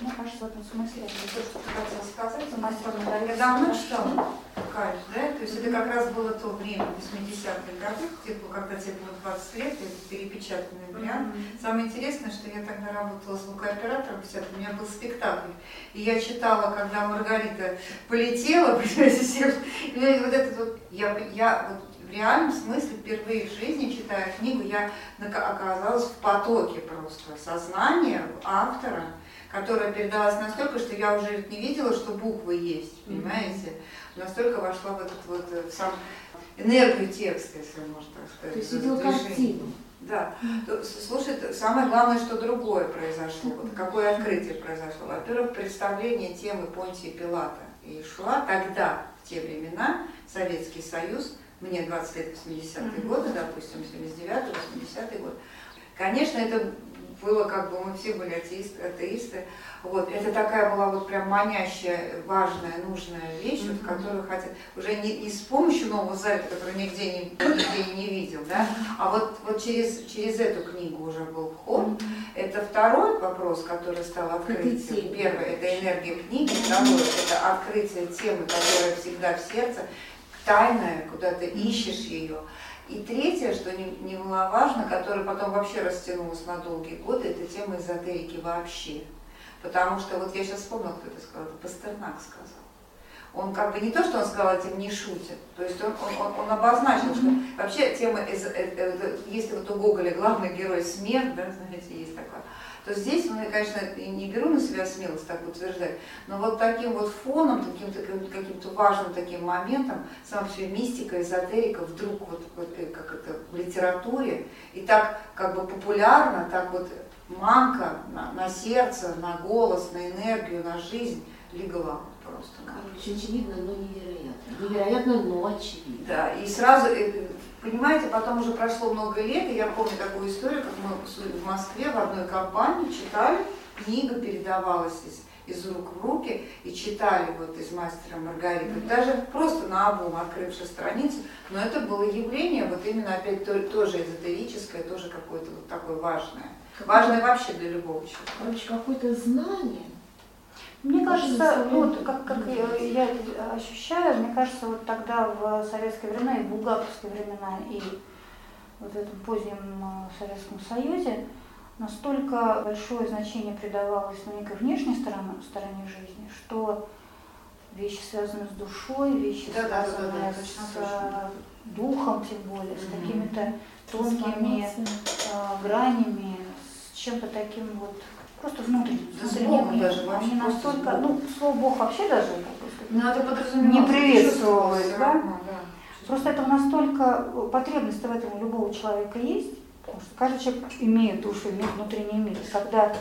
Мне кажется, в этом смысле То, что ты хотела сказать, мастер я Маргарита. давно читала Кайф, да? То есть это как раз было то время, 80-х годов, типа, когда тебе было 20 лет, это перепечатанный вариант. Самое интересное, что я тогда работала звукооператором, вся, у меня был спектакль. И я читала, когда Маргарита полетела, понимаете, и вот этот вот, я, я вот в реальном смысле впервые в жизни, читая книгу, я оказалась в потоке просто сознания автора, которое передалось настолько, что я уже не видела, что буквы есть, понимаете? Настолько вошла в этот вот э, в сам энергию текста, если можно так сказать. То есть в это видел движение. картину. Да. Слушай, самое главное, что другое произошло. Вот какое открытие произошло. Во-первых, представление темы Понтия Пилата и шла тогда, в те времена, Советский Союз, мне 20 лет, 80-е Мгм. годы, допустим, 79-80-й год. Конечно, это было как бы, мы все были атеисты, атеисты. Вот, это такая была вот прям манящая, важная, нужная вещь, вот, Мгм. которую хотят, уже не, не с помощью нового завета, который нигде не, нигде не видел, да, а вот, вот через, через эту книгу уже был вход. Это второй вопрос, который стал открытием. Первое – это энергия книги. Второе – это открытие темы, которая всегда в сердце, тайная, куда ты ищешь ее. И третье, что не- немаловажно, которое потом вообще растянулось на долгие годы, это тема эзотерики вообще. Потому что, вот я сейчас вспомнила, кто это сказал, это Пастернак сказал. Он как бы не то, что он сказал, этим не шутит. То есть он, он, он, он обозначил, что вообще тема, эз- э, э, э, если вот у Гоголя главный герой смерть, да, знаете, есть такое, то здесь, ну, я, конечно, не беру на себя смелость так утверждать, но вот таким вот фоном, таким, каким-то важным таким моментом, сама себе мистика, эзотерика вдруг вот, вот как это в литературе, и так как бы популярно, так вот манка на, на сердце, на голос, на энергию, на жизнь легла просто. Короче, очевидно, но невероятно. Невероятно, но очевидно. Да, и сразу, э, понимаете, потом уже прошло много лет, и я помню такую историю, как мы в Москве в одной компании читали, книга передавалась из, из рук в руки, и читали вот из «Мастера Маргариты», даже просто на обум, открывши страницу, но это было явление, вот именно опять то- тоже эзотерическое, тоже какое-то вот такое важное. Важное вообще для любого человека. Короче, какое-то знание. Мне кажется, ну, вот как, как я это ощущаю, мне кажется, вот тогда в советские времена, и в булгаковские времена, и вот в этом позднем э, Советском Союзе настолько большое значение придавалось ну, некой внешней стороне, стороне жизни, что вещи, связанные с душой, вещи, Да-да-да-да, связанные точно, с точно. э, духом, тем более, с какими-то тонкими э, гранями, с чем-то таким вот просто внутренним. Да с Богом даже вообще, Они настолько, ну, слово Бог вообще даже, Ну, подразумевалось. Не чувствовалось, да? да. Просто это настолько, э, потребность в этом у любого человека есть, потому что каждый человек имеет душу, имеет внутренний мир. И когда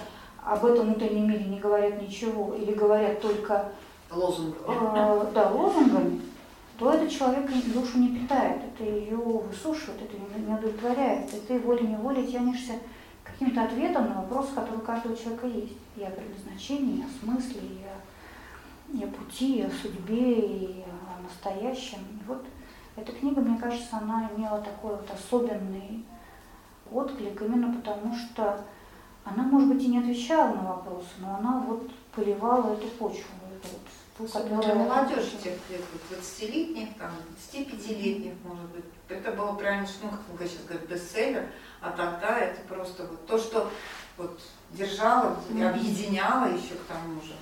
об этом внутреннем мире не говорят ничего или говорят только Лозунг. э, да, лозунгами, то этот человек душу не питает, это ее высушивает, это ее не удовлетворяет. И ты волей-неволей тянешься каким-то ответам на вопросы, которые у каждого человека есть. И о предназначении, и о смысле, и о, и о пути, и о судьбе, и о настоящем. И вот эта книга, мне кажется, она имела такой вот особенный отклик, именно потому что она, может быть, и не отвечала на вопросы, но она вот поливала эту почву. эту вот, ту, которая- для молодежи тех лет, вот 20-летних, там, 25-летних, может быть. Это было прям, ну, как мы сейчас говорим, бестселлер, а тогда это просто вот то, что вот держало и объединяло еще к тому же.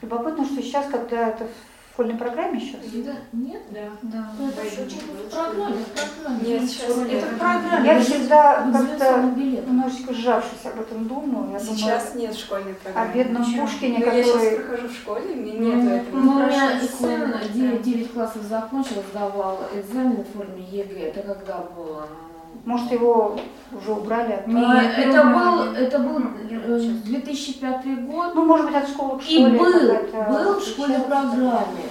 Любопытно, что сейчас, когда это школьной программе сейчас? Да, нет? Да. Да. Ну, это же очень в программе, в программе. Нет, сейчас школьная нет. программа. программе. Я всегда В как-то немножечко сжавшись об этом думаю. Я Сейчас думаю, нет школьной о программы. бедном Почему? Пушкине, Ну, я сейчас который... прохожу в школе, меня Ну, нет этого. ну, у меня сын школьная 9, 9 классов закончил, сдавал экзамен в форме ЕГЭ. Это когда было? Может, его уже убрали от А, это был, это был э, 2005 год. Ну, может быть, от школы к И школе. был, какая-то был в отличается. программе,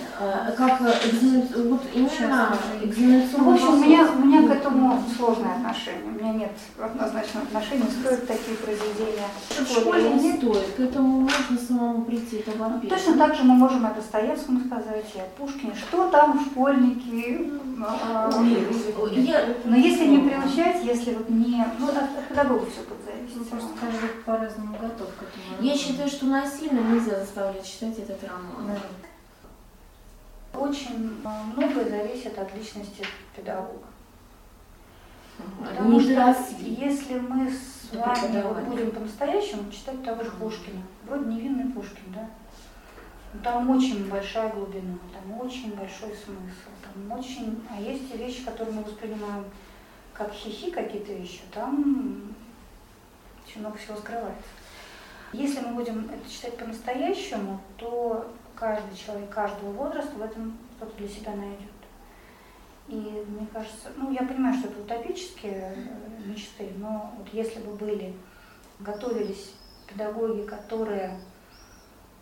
как э, экзамен- вот именно Сейчас. Ну, экзаменационный в общем, у меня, у меня к этому сложное отношение. У меня нет однозначного отношения, стоят такие произведения. В школе не стоит, к этому можно самому прийти, это во-первых. Точно так же мы можем о Достоевском сказать, и о Пушкине. Что там школьники? а, Я- Но если не приучать, если вот не... Ну, от, педагога все будет зависеть. Ну, просто каждый по-разному готов к этому. Я считаю, что насильно нельзя заставлять читать этот роман. Очень а, многое зависит от личности педагога. Потому что доросли. если мы с вами вот будем по-настоящему читать того же Пушкина, вроде невинный Пушкин, да? Но Там очень большая глубина, там очень большой смысл, там очень... А есть те вещи, которые мы воспринимаем как хихи какие-то вещи, там очень много всего скрывается. Если мы будем это читать по-настоящему, то каждый человек каждого возраста в этом что-то для себя найдет. И мне кажется, ну я понимаю, что это утопические э, мечты, но вот если бы были, готовились педагоги, которые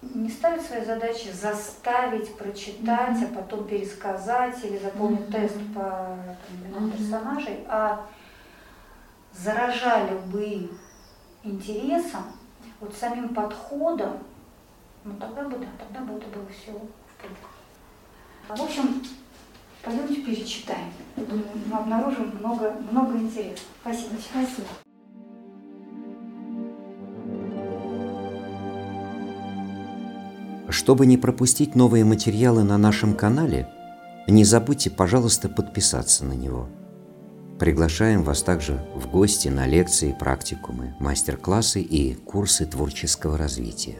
не ставят своей задачей заставить прочитать, а потом пересказать или заполнить Мгм. тест по там, Мгм. персонажей, а заражали бы им интересом, вот самим подходом, ну тогда бы да, тогда бы это было все в. В общем, пойдемте перечитаем. Думаю, Мы обнаружим много, много интересного. Спасибо. Спасибо. Чтобы не пропустить новые материалы на нашем канале, не забудьте, пожалуйста, подписаться на него. Приглашаем вас также в гости на лекции, практикумы, мастер-классы и курсы творческого развития,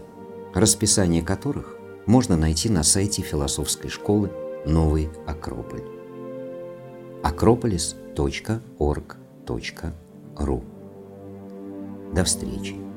расписание которых можно найти на сайте философской школы «Новый Акрополь» акрополис.орг.ру До встречи!